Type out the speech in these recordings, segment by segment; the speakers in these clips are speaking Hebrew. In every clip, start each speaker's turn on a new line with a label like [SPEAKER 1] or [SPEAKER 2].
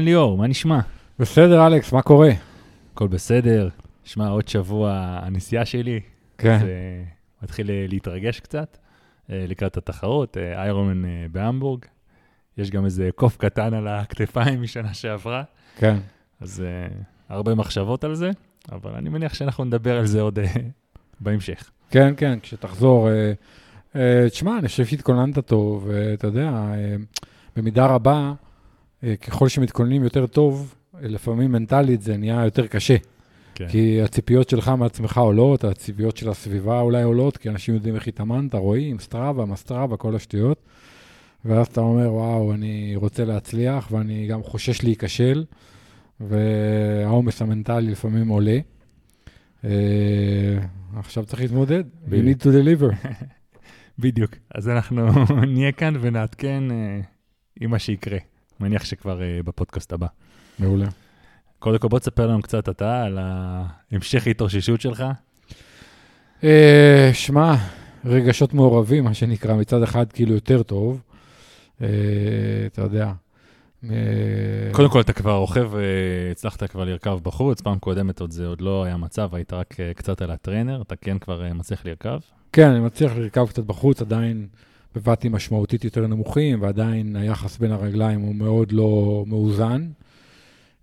[SPEAKER 1] אהלן ליאור, מה נשמע?
[SPEAKER 2] בסדר, אלכס, מה קורה?
[SPEAKER 1] הכל בסדר. שמע, עוד שבוע הנסיעה שלי.
[SPEAKER 2] כן.
[SPEAKER 1] זה מתחיל אה, להתרגש קצת אה, לקראת התחרות, אה, איירומן בהמבורג. יש גם איזה קוף קטן על הכתפיים משנה שעברה,
[SPEAKER 2] כן.
[SPEAKER 1] אז הרבה מחשבות על זה, אבל אני מניח שאנחנו נדבר על זה עוד בהמשך.
[SPEAKER 2] כן, כן, כשתחזור. תשמע, אני חושב שהתכוננת טוב, ואתה יודע, במידה רבה, ככל שמתכוננים יותר טוב, אה, לפעמים מנטלית זה נהיה יותר קשה.
[SPEAKER 1] כן.
[SPEAKER 2] כי הציפיות שלך מעצמך עולות, הציפיות של הסביבה אולי עולות, כי אנשים יודעים איך התאמנת, רואים, סטראבה, מסטראבה, כל השטויות. ואז אתה אומר, וואו, אני רוצה להצליח, ואני גם חושש להיכשל, והעומס המנטלי לפעמים עולה. אה, עכשיו צריך להתמודד, you
[SPEAKER 1] בדיוק.
[SPEAKER 2] need to deliver.
[SPEAKER 1] בדיוק. אז אנחנו נהיה כאן ונעדכן אה, עם מה שיקרה. מניח שכבר אה, בפודקאסט הבא.
[SPEAKER 2] מעולה.
[SPEAKER 1] קודם כל, בוא תספר לנו קצת אתה על המשך ההתאוששות שלך.
[SPEAKER 2] אה, שמע, רגשות מעורבים, מה שנקרא, מצד אחד כאילו יותר טוב, אה, אתה יודע.
[SPEAKER 1] קודם כל, אתה כבר רוכב, הצלחת כבר לרכב בחוץ, פעם קודמת עוד זה עוד לא היה מצב, היית רק קצת על הטרנר, אתה כן כבר מצליח לרכב.
[SPEAKER 2] כן, אני מצליח לרכב קצת בחוץ, עדיין בבתים משמעותית יותר נמוכים, ועדיין היחס בין הרגליים הוא מאוד לא מאוזן.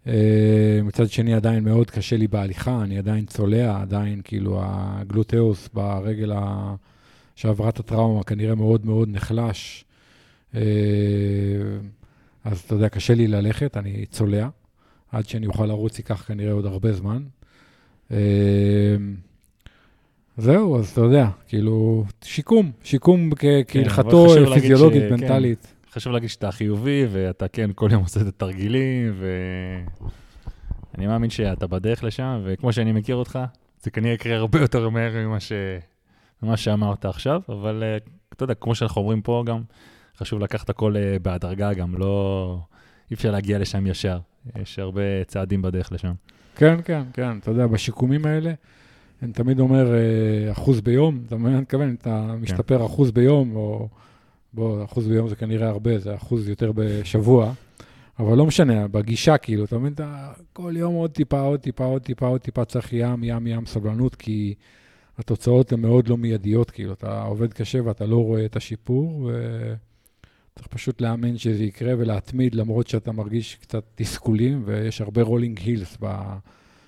[SPEAKER 2] אה, מצד שני, עדיין מאוד קשה לי בהליכה, אני עדיין צולע, עדיין כאילו הגלוטאוס ברגל ה... שעברה את הטראומה כנראה מאוד מאוד נחלש. אה, אז אתה יודע, קשה לי ללכת, אני צולע. עד שאני אוכל לרוץ ייקח כנראה עוד הרבה זמן. זהו, אז אתה יודע, כאילו, שיקום, שיקום כ- כהלכתו
[SPEAKER 1] להגיד
[SPEAKER 2] פיזיולוגית,
[SPEAKER 1] ש- כן.
[SPEAKER 2] מנטלית.
[SPEAKER 1] חשוב להגיד שאתה חיובי, ואתה כן כל יום עושה את התרגילים, ואני מאמין שאתה בדרך לשם, וכמו שאני מכיר אותך, זה כנראה יקרה הרבה יותר מהר ממה, ש... ממה שאמרת עכשיו, אבל אה, אתה יודע, כמו שאנחנו אומרים פה גם, חשוב לקחת הכל אה, בהדרגה גם, לא... אי אפשר להגיע לשם ישר. יש הרבה צעדים בדרך לשם.
[SPEAKER 2] כן, כן, כן, אתה יודע, בשיקומים האלה, אני תמיד אומר אה, אחוז ביום, אתה מבין מה אני מתכוון? אתה
[SPEAKER 1] כן.
[SPEAKER 2] משתפר אחוז ביום, או... בוא, אחוז ביום זה כנראה הרבה, זה אחוז יותר בשבוע, אבל לא משנה, בגישה כאילו, אתה מבין? כל יום עוד טיפה, עוד טיפה, עוד טיפה, עוד טיפה, צריך ים, ים, ים סבלנות, כי התוצאות הן מאוד לא מיידיות, כאילו, אתה עובד קשה ואתה לא רואה את השיפור, וצריך פשוט לאמן שזה יקרה ולהתמיד, למרות שאתה מרגיש קצת תסכולים, ויש הרבה רולינג הילס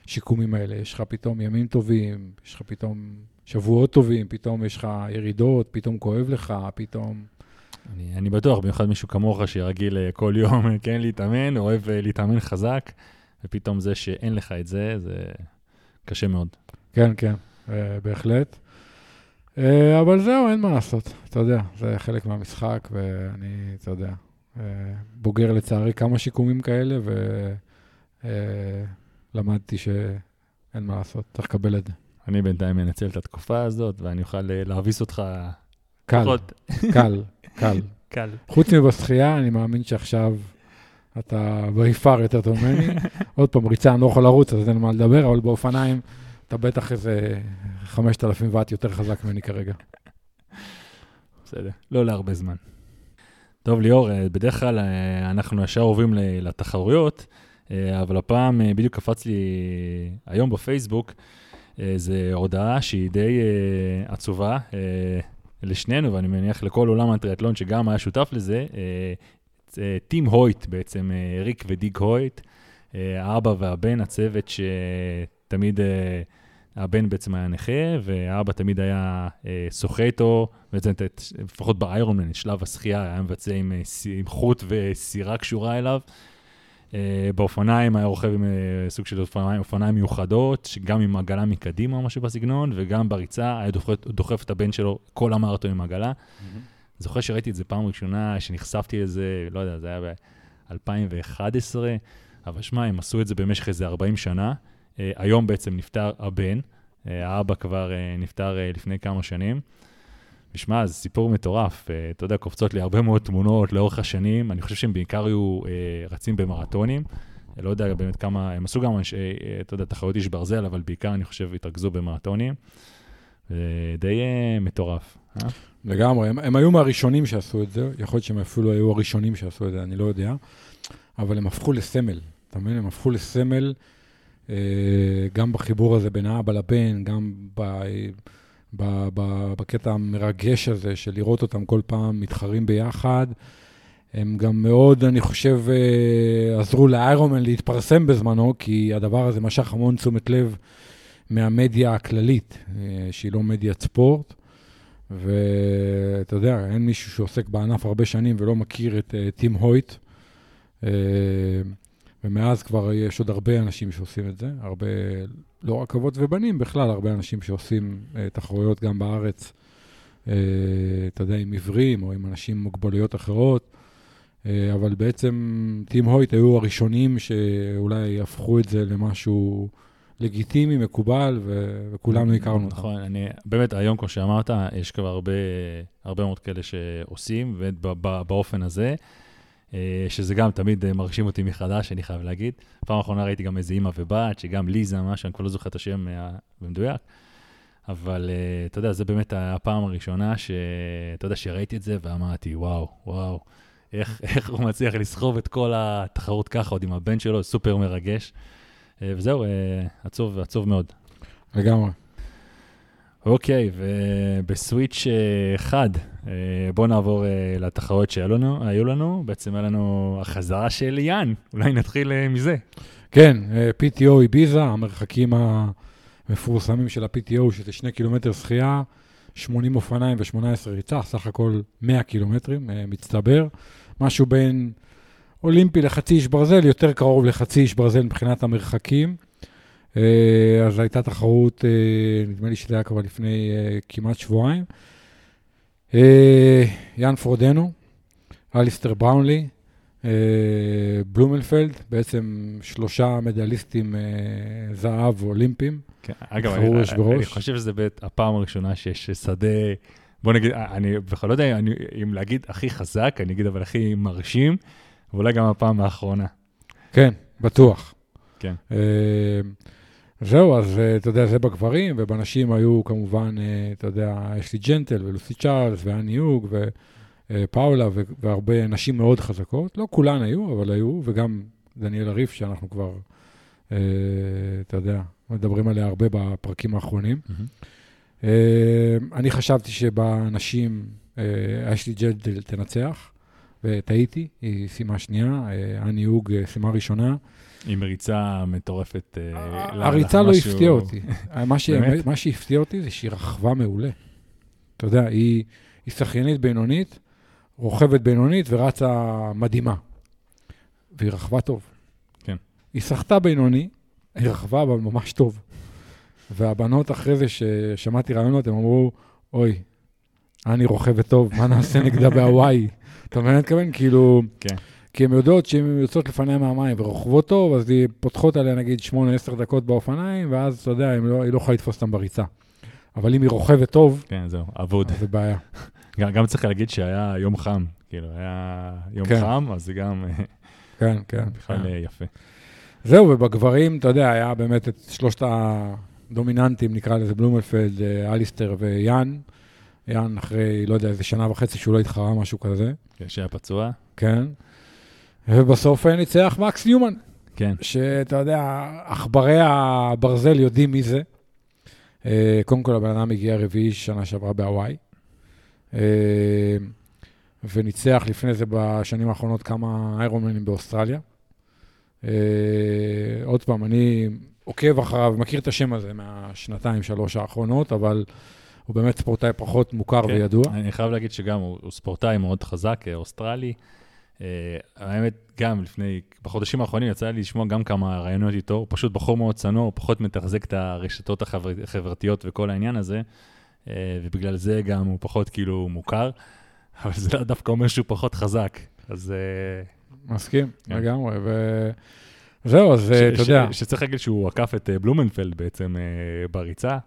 [SPEAKER 2] בשיקומים האלה. יש לך פתאום ימים טובים, יש לך פתאום שבועות טובים, פתאום יש לך ירידות, פתאום כואב לך, פתאום...
[SPEAKER 1] אני, אני בטוח, במיוחד מישהו כמוך שרגיל אה, כל יום כן להתאמן, אוהב אה, להתאמן חזק, ופתאום זה שאין לך את זה, זה קשה מאוד.
[SPEAKER 2] כן, כן, אה, בהחלט. אבל זהו, אין מה לעשות, אתה יודע, זה חלק מהמשחק, ואני, אתה יודע, בוגר לצערי כמה שיקומים כאלה, ולמדתי שאין מה לעשות, צריך לקבל את זה.
[SPEAKER 1] אני בינתיים מנצל את התקופה הזאת, ואני אוכל אה, להביס אותך
[SPEAKER 2] קל,
[SPEAKER 1] פחות
[SPEAKER 2] קל, קל.
[SPEAKER 1] קל.
[SPEAKER 2] חוץ מבשחייה, אני מאמין שעכשיו אתה בריפר יותר טוב ממני. עוד פעם, ריצה, אני לא יכול לרוץ, אז אין מה לדבר, אבל באופניים אתה בטח איזה 5,000 ואט יותר חזק ממני כרגע.
[SPEAKER 1] בסדר, לא להרבה זמן. טוב, ליאור, אה, בדרך כלל אה, אנחנו ישר עוברים לתחרויות, אבל הפעם אה, בדיוק קפץ לי היום בפייסבוק איזו הודעה שהיא די אה, עצובה אה, לשנינו, ואני מניח לכל עולם הטריאטלון שגם היה שותף לזה. אה, אה, טים הויט בעצם, אה, ריק ודיג הויט, אה, האבא והבן, הצוות שתמיד... אה, הבן בעצם היה נכה, והאבא תמיד היה אה, שוחה איתו, בעצם לפחות באיירונמן, את שלב השחייה, היה מבצע עם, אה, עם חוט וסירה קשורה אליו. אה, באופניים היה רוכב עם אה, סוג של אופניים, אופניים מיוחדות, שגם עם עגלה מקדימה או משהו בסגנון, וגם בריצה היה דוחף, דוחף את הבן שלו כל המרתון עם עגלה. זוכר שראיתי את זה פעם ראשונה, שנחשפתי לזה, לא יודע, זה היה ב-2011, אבל שמע, הם עשו את זה במשך איזה 40 שנה. Uh, היום בעצם נפטר הבן, האבא כבר נפטר לפני כמה שנים. ושמע, זה סיפור מטורף. Uh, אתה יודע, קופצות לי הרבה מאוד תמונות לאורך השנים. אני חושב שהם בעיקר היו uh, רצים במרתונים. Uh, לא יודע באמת כמה, הם עשו גם, uh, אתה יודע, תחרות איש ברזל, אבל בעיקר, אני חושב, התרכזו במרתונים. זה די מטורף. אה?
[SPEAKER 2] לגמרי, הם, הם היו מהראשונים שעשו את זה, יכול להיות שהם אפילו היו הראשונים שעשו את זה, אני לא יודע. אבל הם הפכו לסמל, אתה מבין? הם הפכו לסמל, אה, גם בחיבור הזה בין האבא לבן, גם ב, בקטע המרגש הזה של לראות אותם כל פעם מתחרים ביחד. הם גם מאוד, אני חושב, אה, עזרו לאיירומן להתפרסם בזמנו, כי הדבר הזה משך המון תשומת לב מהמדיה הכללית, אה, שהיא לא מדיית ספורט. ואתה יודע, אין מישהו שעוסק בענף הרבה שנים ולא מכיר את uh, טים הויט. ומאז כבר יש עוד הרבה אנשים שעושים את זה, הרבה, לא רק אבות ובנים, בכלל הרבה אנשים שעושים uh, תחרויות גם בארץ, uh, אתה יודע, עם עיוורים או עם אנשים עם מוגבלויות אחרות. Uh, אבל בעצם טים הויט היו הראשונים שאולי הפכו את זה למשהו לגיטימי, מקובל, ו- וכולנו הכרנו אותם.
[SPEAKER 1] נכון, אני, באמת, היום, כמו שאמרת, יש כבר הרבה, הרבה מאוד כאלה שעושים, ובאופן הזה, שזה גם תמיד אה, מרשים אותי מחדש, אני חייב להגיד. פעם אחרונה ראיתי גם איזה אימא ובת, שגם ליזה, משהו, אני כבר לא זוכר את השם במדויק. אבל אתה יודע, זו באמת הפעם הראשונה שאתה יודע, שראיתי את זה ואמרתי, וואו, וואו, איך, איך הוא מצליח לסחוב את כל התחרות ככה, עוד עם הבן שלו, סופר מרגש. אה, וזהו, אה, עצוב, עצוב מאוד.
[SPEAKER 2] לגמרי.
[SPEAKER 1] אוקיי, ובסוויץ' אה, חד, בואו נעבור לתחרויות שהיו לנו, היו לנו. בעצם היה לנו החזרה של יאן, אולי נתחיל מזה.
[SPEAKER 2] כן, PTO איביזה, המרחקים המפורסמים של ה-PTO, שזה שני קילומטר שחייה, 80 אופניים ו-18 ריצה, סך הכל 100 קילומטרים מצטבר, משהו בין אולימפי לחצי איש ברזל, יותר קרוב לחצי איש ברזל מבחינת המרחקים. אה, אז הייתה תחרות, אה, נדמה לי שזה היה כבר לפני אה, כמעט שבועיים. יאן פרודנו, אליסטר בראונלי, בלומלפלד, בעצם שלושה מדליסטים זהב אולימפיים.
[SPEAKER 1] כן, אגב, אני, אני חושב שזה הפעם הראשונה שיש שדה, בוא נגיד, אני בכלל לא יודע אני, אם להגיד הכי חזק, אני אגיד אבל הכי מרשים. ואולי גם הפעם האחרונה.
[SPEAKER 2] כן, בטוח.
[SPEAKER 1] כן.
[SPEAKER 2] Uh, זהו, אז uh, אתה יודע, זה בגברים, ובנשים היו כמובן, uh, אתה יודע, אשלי ג'נטל ולוסי צ'ארלס ואני יוג ופאולה uh, והרבה נשים מאוד חזקות. לא כולן היו, אבל היו, וגם דניאל הריף, שאנחנו כבר, אתה יודע, מדברים עליה הרבה בפרקים האחרונים. Mm-hmm. אני חשבתי שבנשים אשלי ג'נטל תנצח. וטעיתי, היא סיימה שנייה, אה, אני אה, סיימה ראשונה.
[SPEAKER 1] היא מריצה מטורפת.
[SPEAKER 2] אה, הריצה לא הפתיעה אותי. מה שהפתיע אותי זה שהיא רכבה מעולה. אתה יודע, היא שחיינית בינונית, רוכבת בינונית ורצה מדהימה. והיא רכבה טוב.
[SPEAKER 1] כן.
[SPEAKER 2] היא סחטה בינוני, היא רכבה אבל ממש טוב. והבנות אחרי זה, ששמעתי רעיונות, הם אמרו, אוי, אני רוכבת טוב, מה נעשה נגדה בהוואי? אתה מבין מה אני מתכוון? כאילו...
[SPEAKER 1] כן.
[SPEAKER 2] כי הן יודעות שאם הן יוצאות לפניה מהמים ורוכבות טוב, אז היא פותחות עליה נגיד 8-10 דקות באופניים, ואז, אתה יודע, לא, היא לא יכולה לתפוס אותם בריצה. אבל אם היא רוכבת טוב,
[SPEAKER 1] כן, זהו, אבוד.
[SPEAKER 2] זה בעיה.
[SPEAKER 1] גם, גם צריך להגיד שהיה יום חם, כאילו, היה יום כן. חם, אז זה גם...
[SPEAKER 2] כן, כן.
[SPEAKER 1] בכלל כן. יפה.
[SPEAKER 2] זהו, ובגברים, אתה יודע, היה באמת את שלושת הדומיננטים, נקרא לזה בלומלפלד, אה, אליסטר ויאן. יאן אחרי, לא יודע, איזה שנה וחצי שהוא לא התחרה, משהו כזה.
[SPEAKER 1] כן, שהיה פצוע.
[SPEAKER 2] כן. ובסוף ניצח מקס ניומן.
[SPEAKER 1] כן.
[SPEAKER 2] שאתה יודע, עכברי הברזל יודעים מי זה. אה, קודם כל, הבן אדם הגיע רביעי שנה שעברה בהוואי. אה, וניצח לפני זה בשנים האחרונות כמה איירומנים באוסטרליה. אה, עוד פעם, אני עוקב אחריו, מכיר את השם הזה מהשנתיים, שלוש האחרונות, אבל הוא באמת ספורטאי פחות מוכר כן, וידוע.
[SPEAKER 1] אני חייב להגיד שגם הוא, הוא ספורטאי מאוד חזק, אה, אוסטרלי. Uh, האמת, גם לפני, בחודשים האחרונים יצא לי לשמוע גם כמה רעיונות איתו, הוא פשוט בחור מאוד צנוע, הוא פחות מתחזק את הרשתות החבר, החברתיות וכל העניין הזה, uh, ובגלל זה גם הוא פחות כאילו מוכר, אבל זה לא דווקא אומר שהוא פחות חזק, אז...
[SPEAKER 2] Uh, מסכים, כן. לגמרי, וזהו, אז אתה יודע...
[SPEAKER 1] שצריך להגיד שהוא עקף את בלומנפלד בעצם בריצה, אה,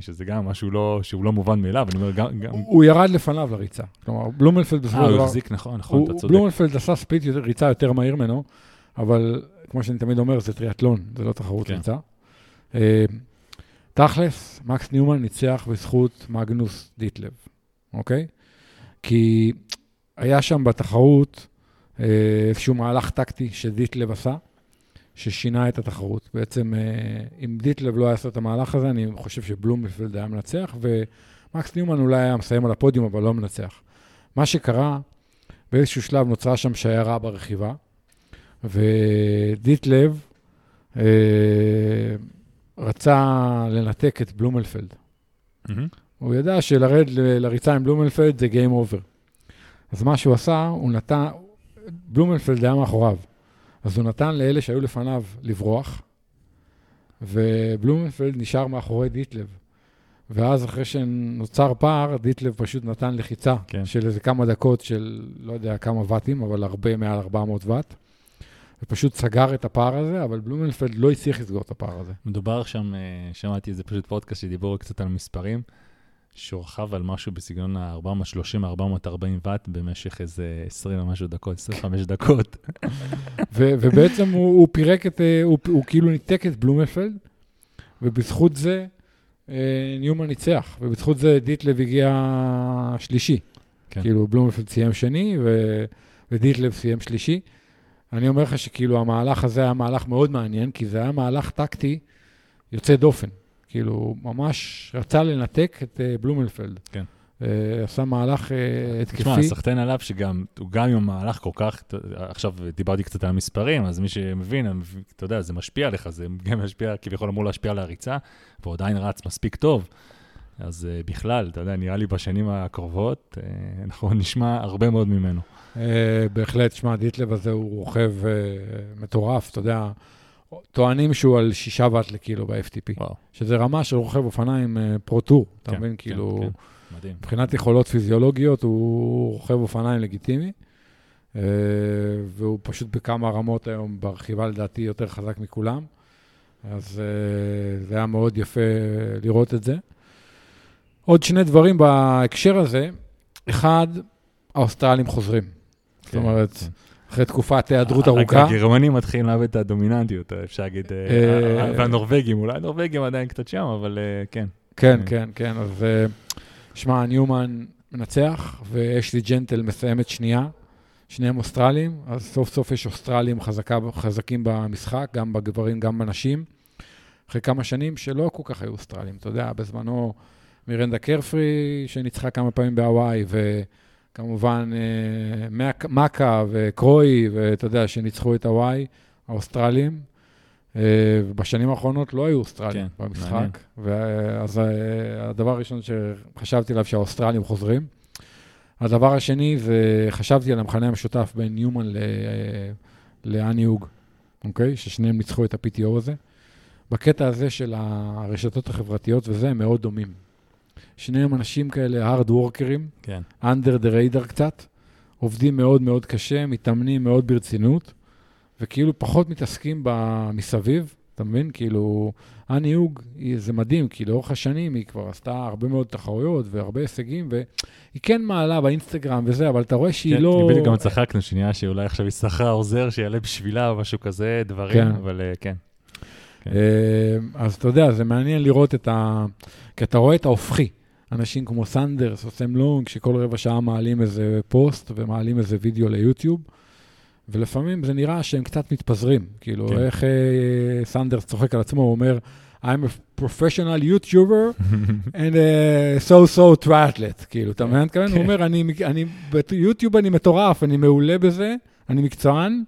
[SPEAKER 1] שזה גם משהו לא, שהוא לא מובן מאליו, אני אומר, גם... גם...
[SPEAKER 2] הוא ירד לפניו לריצה. כלומר, בלומנפלד
[SPEAKER 1] בסופו של דבר... אה, הוא החזיק, נכון, נכון, אתה צודק.
[SPEAKER 2] בלומנפלד עשה ספיד יותר, ריצה יותר מהיר ממנו, אבל כמו שאני תמיד אומר, זה טריאטלון, זה לא תחרות כן. ריצה. אה, תכלס, מקס ניומן ניצח בזכות מגנוס דיטלב, אוקיי? כי היה שם בתחרות אה, איזשהו מהלך טקטי שדיטלב עשה, ששינה את התחרות. בעצם, אה, אם דיטלב לא היה עושה את המהלך הזה, אני חושב שבלומנפלט היה מנצח, ומקס ניומן אולי היה מסיים על הפודיום, אבל לא מנצח. מה שקרה, באיזשהו שלב נוצרה שם שיירה ברכיבה, ודיטלב אה, רצה לנתק את בלומנפלט.
[SPEAKER 1] מהמם.
[SPEAKER 2] הוא ידע שלרד לריצה עם בלומנפלט זה game over. אז מה שהוא עשה, הוא נתן, בלומלפלד היה מאחוריו. אז הוא נתן לאלה שהיו לפניו לברוח, ובלומלפלד נשאר מאחורי דיטלב. ואז אחרי שנוצר פער, דיטלב פשוט נתן לחיצה
[SPEAKER 1] כן.
[SPEAKER 2] של איזה כמה דקות של לא יודע כמה ואטים, אבל הרבה מעל 400 ואט. ופשוט סגר את הפער הזה, אבל בלומלפלד לא הצליח לסגור את הפער הזה.
[SPEAKER 1] מדובר שם, אה, שמעתי איזה פשוט פודקאסט שדיברו קצת על מספרים, שורחב על משהו בסגנון ה-430-440 ואט במשך איזה 20 ומשהו דקות, 25 דקות.
[SPEAKER 2] ו- ובעצם הוא, הוא פירק את, אה, הוא, הוא כאילו ניתק את בלומפלד, ובזכות זה אה, ניומן ניצח, ובזכות זה דיטלב הגיע שלישי.
[SPEAKER 1] כן.
[SPEAKER 2] כאילו בלומפלד סיים שני, ו- ודיטלב סיים שלישי. אני אומר לך שכאילו המהלך הזה היה מהלך מאוד מעניין, כי זה היה מהלך טקטי יוצא דופן. כאילו, ממש רצה לנתק את אה, בלומלפלד.
[SPEAKER 1] כן.
[SPEAKER 2] אה, עשה מהלך אה,
[SPEAKER 1] תשמע,
[SPEAKER 2] התקפי.
[SPEAKER 1] סחטיין עליו שגם, הוא גם עם מהלך כל כך, עכשיו דיברתי קצת על המספרים, אז מי שמבין, אתה יודע, זה משפיע עליך, זה גם משפיע, כביכול אמור להשפיע על הריצה, והוא עדיין רץ מספיק טוב. אז בכלל, אתה יודע, נראה לי בשנים הקרובות, אנחנו נשמע הרבה מאוד ממנו.
[SPEAKER 2] בהחלט, שמע, דיטלב הזה הוא רוכב מטורף, אתה יודע, טוענים שהוא על שישה ואט לקילו ב-FTP,
[SPEAKER 1] וואו,
[SPEAKER 2] שזה רמה של רוכב אופניים אה, פרו-טור, אתה
[SPEAKER 1] כן,
[SPEAKER 2] מבין?
[SPEAKER 1] כן,
[SPEAKER 2] כאילו,
[SPEAKER 1] כן. מדהים.
[SPEAKER 2] מבחינת יכולות פיזיולוגיות, הוא רוכב אופניים לגיטימי, אה, והוא פשוט בכמה רמות היום ברכיבה לדעתי יותר חזק מכולם, אז אה, זה היה מאוד יפה לראות את זה. עוד שני דברים בהקשר הזה, אחד, האוסטרלים חוזרים. זאת
[SPEAKER 1] כן,
[SPEAKER 2] אומרת,
[SPEAKER 1] כן.
[SPEAKER 2] אחרי תקופת היעדרות ארוכה.
[SPEAKER 1] הגרמנים מתחילים לאבד את הדומיננטיות, אפשר להגיד, אה,
[SPEAKER 2] אה,
[SPEAKER 1] והנורבגים, אולי הנורבגים עדיין קצת שם, אבל אה, כן.
[SPEAKER 2] כן,
[SPEAKER 1] אה.
[SPEAKER 2] כן, כן. אז אה, שמע, ניומן מנצח, ואשלי ג'נטל מסיימת שנייה. שניהם אוסטרלים, אז סוף סוף יש אוסטרלים חזקה, חזקים במשחק, גם בגברים, גם בנשים. אחרי כמה שנים שלא כל כך היו אוסטרלים. אתה יודע, בזמנו מירנדה קרפרי, שניצחה כמה פעמים בהוואי, וכמובן אה, מק- מקה וקרוי, ואתה יודע, שניצחו את הוואי, האוסטרלים. אה, ובשנים האחרונות לא היו אוסטרלים
[SPEAKER 1] כן,
[SPEAKER 2] במשחק.
[SPEAKER 1] מעניין.
[SPEAKER 2] ואז אה, הדבר הראשון שחשבתי עליו, שהאוסטרלים חוזרים. הדבר השני זה, חשבתי על המכנה המשותף בין ניומן ל- לאני הוג, אוקיי? ששניהם ניצחו את ה-PTO הזה. בקטע הזה של הרשתות החברתיות וזה, הם מאוד דומים. שניהם אנשים כאלה, hard workers,
[SPEAKER 1] כן.
[SPEAKER 2] under the radar קצת, עובדים מאוד מאוד קשה, מתאמנים מאוד ברצינות, וכאילו פחות מתעסקים במסביב, אתה מבין? כאילו, אנה האוג, זה מדהים, כי לאורך השנים היא כבר עשתה הרבה מאוד תחרויות והרבה הישגים, והיא כן מעלה באינסטגרם וזה, אבל אתה רואה שהיא
[SPEAKER 1] כן,
[SPEAKER 2] לא...
[SPEAKER 1] בדיוק גם צחקנו שנייה שאולי עכשיו היא שכרה עוזר שיעלה בשבילה או משהו כזה, דברים,
[SPEAKER 2] כן.
[SPEAKER 1] אבל אה, כן. כן.
[SPEAKER 2] אה, אז אתה יודע, זה מעניין לראות את ה... כי אתה רואה את ההופכי. אנשים כמו סנדרס או סם לונג, שכל רבע שעה מעלים איזה פוסט ומעלים איזה וידאו ליוטיוב, ולפעמים זה נראה שהם קצת מתפזרים. כאילו,
[SPEAKER 1] כן.
[SPEAKER 2] איך אה, סנדרס צוחק על עצמו, הוא אומר, I'm a professional YouTuber and a so-so triathlete, כאילו, אתה מבין? אני מתכוון? הוא אומר, "אני- אני, ביוטיוב אני מטורף, אני מעולה בזה, אני מקצוען,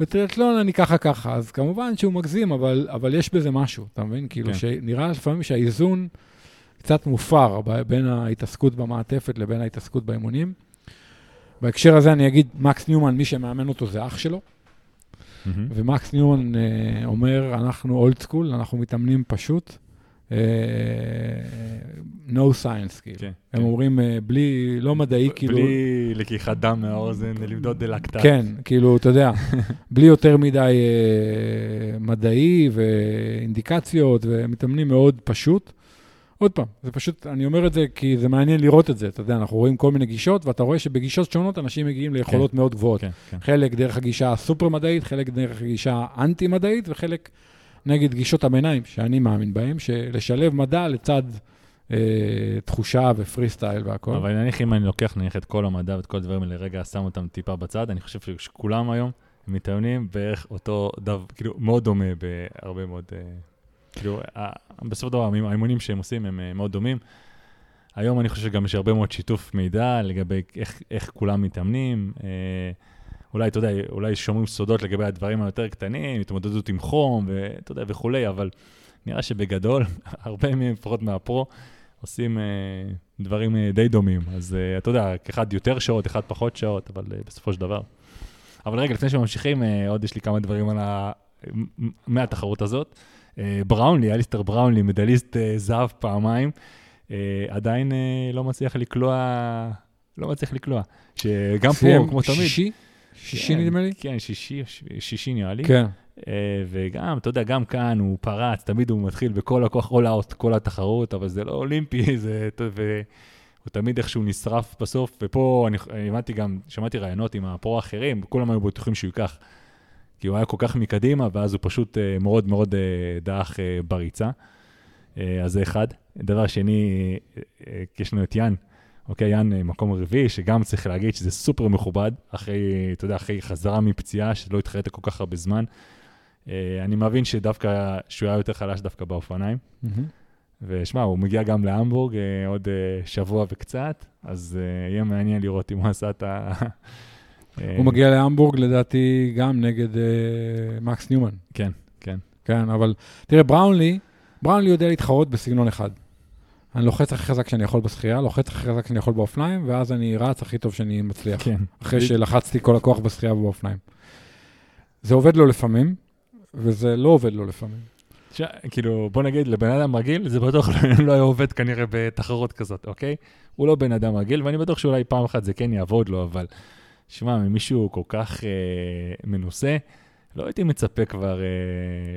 [SPEAKER 2] בטריאטלון אני ככה ככה, אז כמובן שהוא מגזים, אבל, אבל יש בזה משהו, אתה מבין? כאילו,
[SPEAKER 1] כן.
[SPEAKER 2] שנראה לפעמים שהאיזון קצת מופר בין ההתעסקות במעטפת לבין ההתעסקות באימונים. בהקשר הזה אני אגיד, מקס ניומן, מי שמאמן אותו זה אח שלו,
[SPEAKER 1] מהמם.
[SPEAKER 2] ומקס ניומן אה, אומר, אנחנו אולד סקול, אנחנו מתאמנים פשוט, no science, כאילו.
[SPEAKER 1] כן,
[SPEAKER 2] הם
[SPEAKER 1] כן.
[SPEAKER 2] אומרים, אה, בלי, לא מדעי, כאילו...
[SPEAKER 1] בלי לקיחת דם מהאוזן, למדוד דלקטט.
[SPEAKER 2] כן, כאילו, אתה יודע, בלי יותר מדי אה, מדעי ואינדיקציות, ומתאמנים מאוד פשוט. עוד פעם, זה פשוט, אני אומר את זה כי זה מעניין לראות את זה, אתה יודע, אנחנו רואים כל מיני גישות, ואתה רואה שבגישות שונות אנשים מגיעים ליכולות מאוד גבוהות.
[SPEAKER 1] כן, כן.
[SPEAKER 2] חלק דרך הגישה הסופר-מדעית, חלק דרך הגישה האנטי-מדעית, וחלק נגד גישות הביניים, שאני מאמין בהן, שלשלב מדע לצד אה, תחושה ופרי סטייל והכל.
[SPEAKER 1] אבל נניח אם אני לוקח נניח את כל המדע ואת כל הדברים האלה, רגע, שם אותם טיפה בצד, אני חושב שכולם היום מתאמנים בערך אותו דו, כאילו, מאוד דומה בהרבה מאוד, אה, כאילו, ה- בסופו של דבר, האימ- האימונים שהם עושים הם אה, מאוד דומים. היום אני חושב שגם יש הרבה מאוד שיתוף מידע לגבי איך, איך כולם מתאמנים. אה, אולי, אתה יודע, אולי שומרים סודות לגבי הדברים היותר קטנים, התמודדות עם חום, ואתה יודע, וכולי, אבל נראה שבגדול, הרבה מהם, לפחות מהפרו, עושים אה, דברים אה, די דומים. אז אה, אתה יודע, אחד יותר שעות, אחד פחות שעות, אבל אה, בסופו של דבר. אבל רגע, לפני שממשיכים, אה, עוד יש לי כמה דברים על ה... מהתחרות הזאת. אה, בראונלי, אליסטר בראונלי, מדליסט אה, זהב פעמיים, אה, עדיין אה, לא מצליח לקלוע, לא מצליח לקלוע. שגם פה, כמו תמיד.
[SPEAKER 2] שישי? שישי
[SPEAKER 1] כן,
[SPEAKER 2] נדמה לי?
[SPEAKER 1] כן, שישי, שישי נראה לי.
[SPEAKER 2] כן.
[SPEAKER 1] אה, וגם, אתה יודע, גם כאן הוא פרץ, תמיד הוא מתחיל בכל הכוח all out, כל התחרות, אבל זה לא אולימפי, זה... והוא תמיד איכשהו נשרף בסוף, ופה אני הבנתי גם, שמעתי ראיונות עם הפרו האחרים, כולם היו בטוחים שהוא ייקח. כי הוא היה כל כך מקדימה, ואז הוא פשוט אה, מאוד מאוד אה, דעך בריצה. אז זה אחד. דבר שני, יש לנו את יאן, אוקיי, יאן אה, מקום רביעי, שגם צריך להגיד שזה סופר מכובד, אחרי, אתה יודע, אחרי חזרה מפציעה, שלא התחרט כל כך הרבה זמן. אה, אני מבין שדווקא, שהוא היה יותר חלש דווקא באופניים. ושמע, הוא מגיע גם להמבורג אה, עוד שבוע וקצת, אז יהיה מעניין לראות אם הוא עשה את ה...
[SPEAKER 2] הוא מגיע להמבורג, לדעתי, גם נגד מקס ניומן.
[SPEAKER 1] כן, כן.
[SPEAKER 2] כן, אבל תראה, בראונלי, בראונלי יודע להתחרות בסגנון אחד. אני לוחץ הכי חזק שאני יכול בשחייה, לוחץ הכי חזק שאני יכול באופניים, ואז אני רץ הכי טוב שאני מצליח.
[SPEAKER 1] כן.
[SPEAKER 2] אחרי שלחצתי כל הכוח בשחייה ובאופניים. זה עובד לו לפעמים, וזה לא עובד לו לפעמים.
[SPEAKER 1] ש... כאילו, בוא נגיד, לבן אדם רגיל, זה בטוח לא- לא היה עובד כנראה בתחרות כזאת, אוקיי? הוא לא בן אדם רגיל, ואני בטוח שאולי פעם אחת זה כן יעבוד לו, אבל שמע, ממישהו כל כך אה, מנוסה, לא הייתי מצפה כבר אה,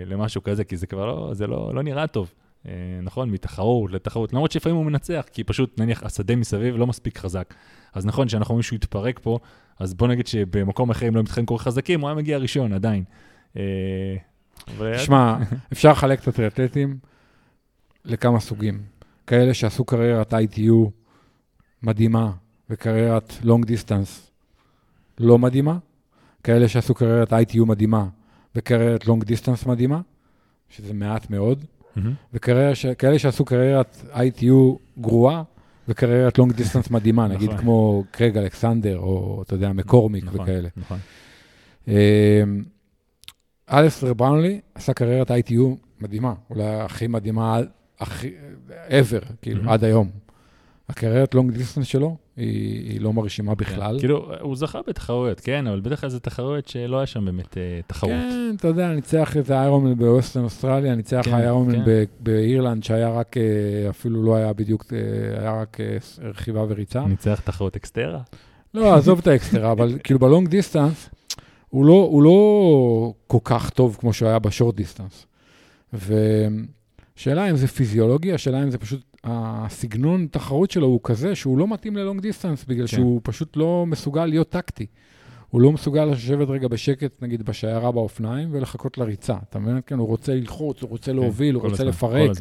[SPEAKER 1] למשהו כזה, כי זה כבר לא, זה לא, לא נראה טוב. אה, נכון, מתחרות לתחרות, למרות שלפעמים הוא מנצח, כי פשוט, נניח, השדה מסביב לא מספיק חזק. אז נכון שאנחנו אומרים שהוא יתפרק פה, אז בוא נגיד שבמקום אחר, אם לא מתחרים כל כך חזקים, הוא היה מגיע ראשון עדיין. אה,
[SPEAKER 2] שמע, אפשר לחלק את הטריאטלטים לכמה סוגים. כאלה שעשו קריירת ITU מדהימה וקריירת long distance לא מדהימה. כאלה שעשו קריירת ITU מדהימה וקריירת long distance מדהימה, שזה מעט מאוד.
[SPEAKER 1] מהמם.
[SPEAKER 2] וכאלה שעשו קריירת ITU גרועה וקריירת long distance מדהימה, נגיד
[SPEAKER 1] נכון.
[SPEAKER 2] כמו קרייג אלכסנדר, או אתה יודע, מקורמק
[SPEAKER 1] נכון,
[SPEAKER 2] וכאלה.
[SPEAKER 1] נכון.
[SPEAKER 2] אמ, אלסטר בראונלי עשה קריירת ITU מדהימה, אולי הכי מדהימה, הכי, ever, כאילו,
[SPEAKER 1] מהמם.
[SPEAKER 2] עד היום. הקריירת long distance שלו היא, היא לא מרשימה בכלל.
[SPEAKER 1] כן. כאילו, הוא זכה בתחרויות, כן, אבל בדרך כלל זה תחרויות שלא היה שם באמת אה, תחרות.
[SPEAKER 2] כן, אתה יודע, ניצח איזה איירומן בווסטרן אוסטרליה, ניצח
[SPEAKER 1] כן,
[SPEAKER 2] איירומן
[SPEAKER 1] כן.
[SPEAKER 2] באירלנד, שהיה רק, אה, אפילו לא היה בדיוק, אה, היה רק אה, רכיבה וריצה.
[SPEAKER 1] ניצח תחרות אקסטרה.
[SPEAKER 2] לא, עזוב את האקסטרה, אבל כאילו ב long distance, הוא לא, הוא לא כל כך טוב כמו שהוא היה ב short distance. ושאלה אם זה פיזיולוגי, השאלה אם זה פשוט, הסגנון תחרות שלו הוא כזה שהוא לא מתאים ל long distance, בגלל
[SPEAKER 1] כן.
[SPEAKER 2] שהוא פשוט לא מסוגל להיות טקטי. הוא לא מסוגל לשבת רגע בשקט, נגיד, בשיירה באופניים ולחכות לריצה. אתה מבין? כן, הוא רוצה ללחוץ, הוא רוצה להוביל, הוא
[SPEAKER 1] כן, כל
[SPEAKER 2] רוצה
[SPEAKER 1] הזמן,
[SPEAKER 2] לפרק.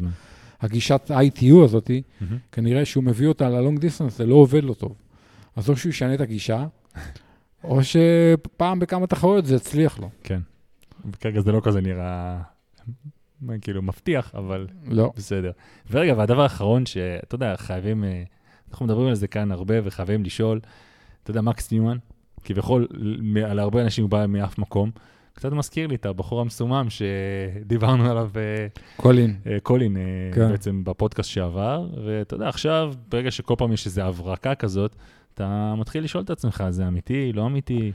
[SPEAKER 2] הגישת ITU הזאתי,
[SPEAKER 1] מהמם.
[SPEAKER 2] כנראה שהוא מביא אותה ל long distance, זה לא עובד לו טוב. אז או שהוא ישנה את הגישה, או שפעם בכמה תחרויות זה יצליח לו.
[SPEAKER 1] כן. כרגע זה לא כזה נראה, כאילו, מבטיח, אבל
[SPEAKER 2] לא.
[SPEAKER 1] בסדר. ורגע, והדבר האחרון, שאתה יודע, חייבים, אה, אנחנו מדברים על זה כאן הרבה, וחייבים לשאול, אתה יודע, מקס ניומן, כביכול, מ- על הרבה אנשים הוא בא מאף מקום, קצת מזכיר לי את הבחור המסומם שדיברנו עליו, אה,
[SPEAKER 2] קולין.
[SPEAKER 1] אה, קולין,
[SPEAKER 2] כן.
[SPEAKER 1] בעצם בפודקאסט שעבר, ואתה יודע, עכשיו, ברגע שכל פעם יש איזו הברקה כזאת, אתה מתחיל לשאול את עצמך, זה אמיתי, לא אמיתי?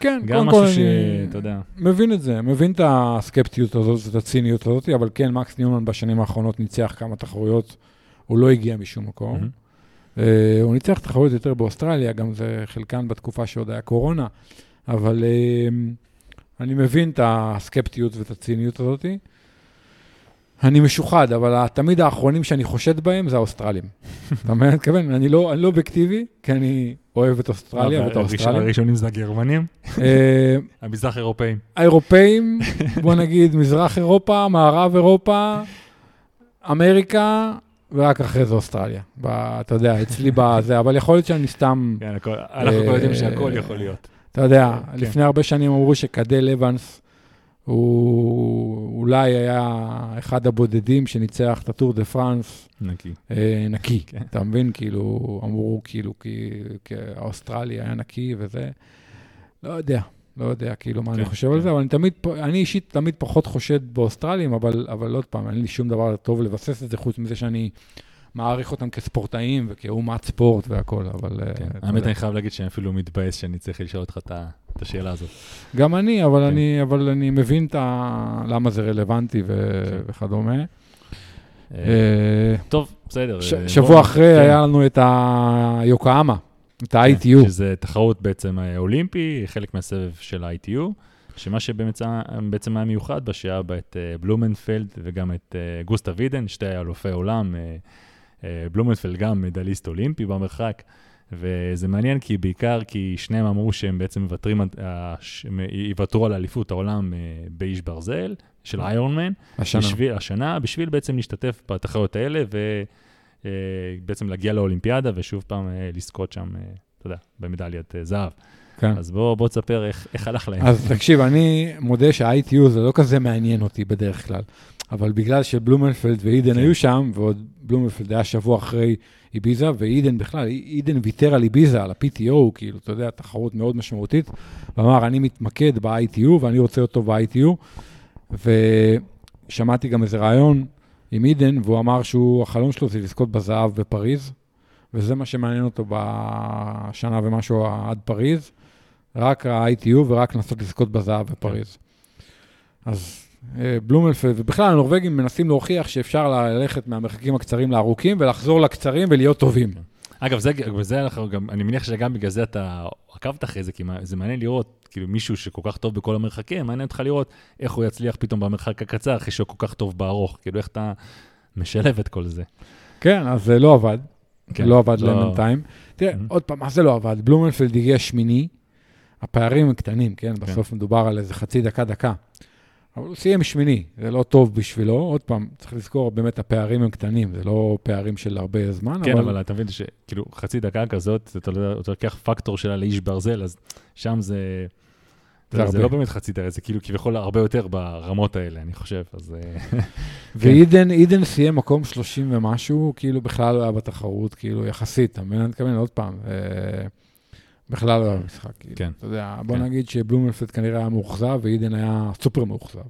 [SPEAKER 2] כן,
[SPEAKER 1] גם משהו שאתה יודע.
[SPEAKER 2] מבין את זה, מבין את הסקפטיות הזאת, את הציניות הזאת, אבל כן, מקס ניומן בשנים האחרונות ניצח כמה תחרויות, הוא לא הגיע משום מקום.
[SPEAKER 1] מהמם.
[SPEAKER 2] אה, הוא ניצח תחרויות יותר באוסטרליה, גם זה חלקן בתקופה שעוד היה קורונה, אבל אה, אני מבין את הסקפטיות ואת הציניות הזאת. אני משוחד, אבל תמיד האחרונים שאני חושד בהם זה האוסטרלים. אתה מבין? אני מתכוון, אני לא אני לא אובייקטיבי, כי אני אוהב את אוסטרליה ואת האוסטרלים.
[SPEAKER 1] הראשונים זה הגרמנים,
[SPEAKER 2] אה,
[SPEAKER 1] המזרח אירופאים.
[SPEAKER 2] האירופאים, בוא נגיד מזרח אירופה, מערב אירופה, אמריקה, ורק אחרי זה אוסטרליה. אתה יודע, אצלי בזה, אבל יכול להיות שאני סתם,
[SPEAKER 1] כן, אנחנו כבר יודעים שהכל יכול להיות.
[SPEAKER 2] אתה יודע,
[SPEAKER 1] כן.
[SPEAKER 2] לפני הרבה שנים אמרו שקדל אבנס, הוא אולי היה אחד הבודדים שניצח את הטור דה פרנס
[SPEAKER 1] נקי.
[SPEAKER 2] אה, נקי.
[SPEAKER 1] כן.
[SPEAKER 2] אתה מבין? כאילו, אמרו כאילו, כי, האוסטרלי היה נקי וזה. לא יודע, לא יודע כאילו מה
[SPEAKER 1] כן,
[SPEAKER 2] אני חושב על
[SPEAKER 1] כן.
[SPEAKER 2] זה, אבל אני תמיד, אני אישית תמיד פחות חושד באוסטרלים, אבל, אבל עוד פעם, אין לי שום דבר טוב לבסס את זה, חוץ מזה שאני מעריך אותם כספורטאים וכאומת ספורט והכול, אבל... אה,
[SPEAKER 1] כן. האמת. אני חייב להגיד שאני אפילו מתבאס שאני צריך לשאול אותך את השאלה הזאת.
[SPEAKER 2] גם אני, אבל,
[SPEAKER 1] כן.
[SPEAKER 2] אני, אבל אני מבין את ה... למה זה רלוונטי ו...
[SPEAKER 1] כן.
[SPEAKER 2] וכדומה.
[SPEAKER 1] אה,
[SPEAKER 2] אה,
[SPEAKER 1] טוב, בסדר.
[SPEAKER 2] ש- שבוע
[SPEAKER 1] בוא-
[SPEAKER 2] אחרי
[SPEAKER 1] כן.
[SPEAKER 2] היה לנו את היוקהמה, את ה-ITU.
[SPEAKER 1] שזה תחרות בעצם אולימפי, חלק מהסבב של ה-ITU, שמה שבעצם בעצם היה מיוחד בה, שהיה בה את בלומנפלד וגם את גוסטה וידן, שתי אלופי עולם. אה, אה, בלומנפלד גם מדליסט אולימפי במרחק, וזה מעניין כי בעיקר כי שניהם אמרו שהם בעצם מוותרים, אה, יוותרו על אליפות העולם אה, באיש ברזל, של איירונמן.
[SPEAKER 2] השנה.
[SPEAKER 1] בשביל, השנה, בשביל בעצם להשתתף בתחרויות האלה ובעצם להגיע לאולימפיאדה ושוב פעם אה, לזכות שם, אה, אתה יודע, במדליית אה, זהב.
[SPEAKER 2] כן.
[SPEAKER 1] אז בוא, בוא תספר איך, איך הלך להם.
[SPEAKER 2] אז תקשיב, אני מודה שה-ITU זה לא כזה מעניין אותי בדרך כלל, אבל בגלל שבלומנפלד ואידן
[SPEAKER 1] כן.
[SPEAKER 2] היו שם, ועוד בלומנפלד היה שבוע אחרי איביזה, ואידן בכלל, אידן ויתר על איביזה, על ה-PTO, כאילו, אתה יודע, תחרות מאוד משמעותית, ואמר, אני מתמקד ב-ITU ואני רוצה אותו ב-ITU, ושמעתי גם איזה רעיון עם אידן, והוא אמר שהוא, החלום שלו זה לזכות בזהב בפריז, וזה מה שמעניין אותו בשנה ומשהו עד פריז. רק ה-ITU ורק לנסות לזכות בזהב בפריז. אז בלומלפלד, ובכלל הנורבגים מנסים להוכיח שאפשר ללכת מהמרחקים הקצרים לארוכים ולחזור לקצרים ולהיות טובים.
[SPEAKER 1] אגב, זה, זה אנחנו גם, אני מניח שגם בגלל זה אתה עקבת אחרי זה, כי זה מעניין לראות, כאילו מישהו שכל כך טוב בכל המרחקים, מעניין אותך לראות איך הוא יצליח פתאום במרחק הקצר, אחרי שהוא כל כך טוב בארוך, כאילו איך אתה משלב את כל זה.
[SPEAKER 2] כן, אז זה לא עבד.
[SPEAKER 1] כן,
[SPEAKER 2] לא עבד להם בינתיים. תראה,
[SPEAKER 1] Mhm.
[SPEAKER 2] עוד פעם, מה זה לא עבד? בלומנפלד הגיע שמיני, הפערים הם קטנים, כן? בסוף מדובר על איזה חצי דקה, דקה. אבל הוא סיים שמיני, זה לא טוב בשבילו. עוד פעם, צריך לזכור, באמת הפערים הם קטנים, זה לא פערים של הרבה זמן,
[SPEAKER 1] כן, אבל אתה מבין שכאילו חצי דקה כזאת, אתה לוקח פקטור שלה לאיש ברזל, אז שם זה... זה
[SPEAKER 2] הרבה.
[SPEAKER 1] לא באמת חצי דקה, זה כאילו כביכול הרבה יותר ברמות האלה, אני חושב, אז... אה,
[SPEAKER 2] ואידן, אידן סיים מקום 30 ומשהו, כאילו בכלל לא היה בתחרות, כאילו יחסית, אתה מבין? אני מתכוון עוד פעם, אה, בכלל לא היה במשחק. כאילו,
[SPEAKER 1] כן.
[SPEAKER 2] אתה יודע, בוא
[SPEAKER 1] כן.
[SPEAKER 2] נגיד שבלומנפלד כנראה היה מאוכזב, ואידן היה סופר מאוכזב.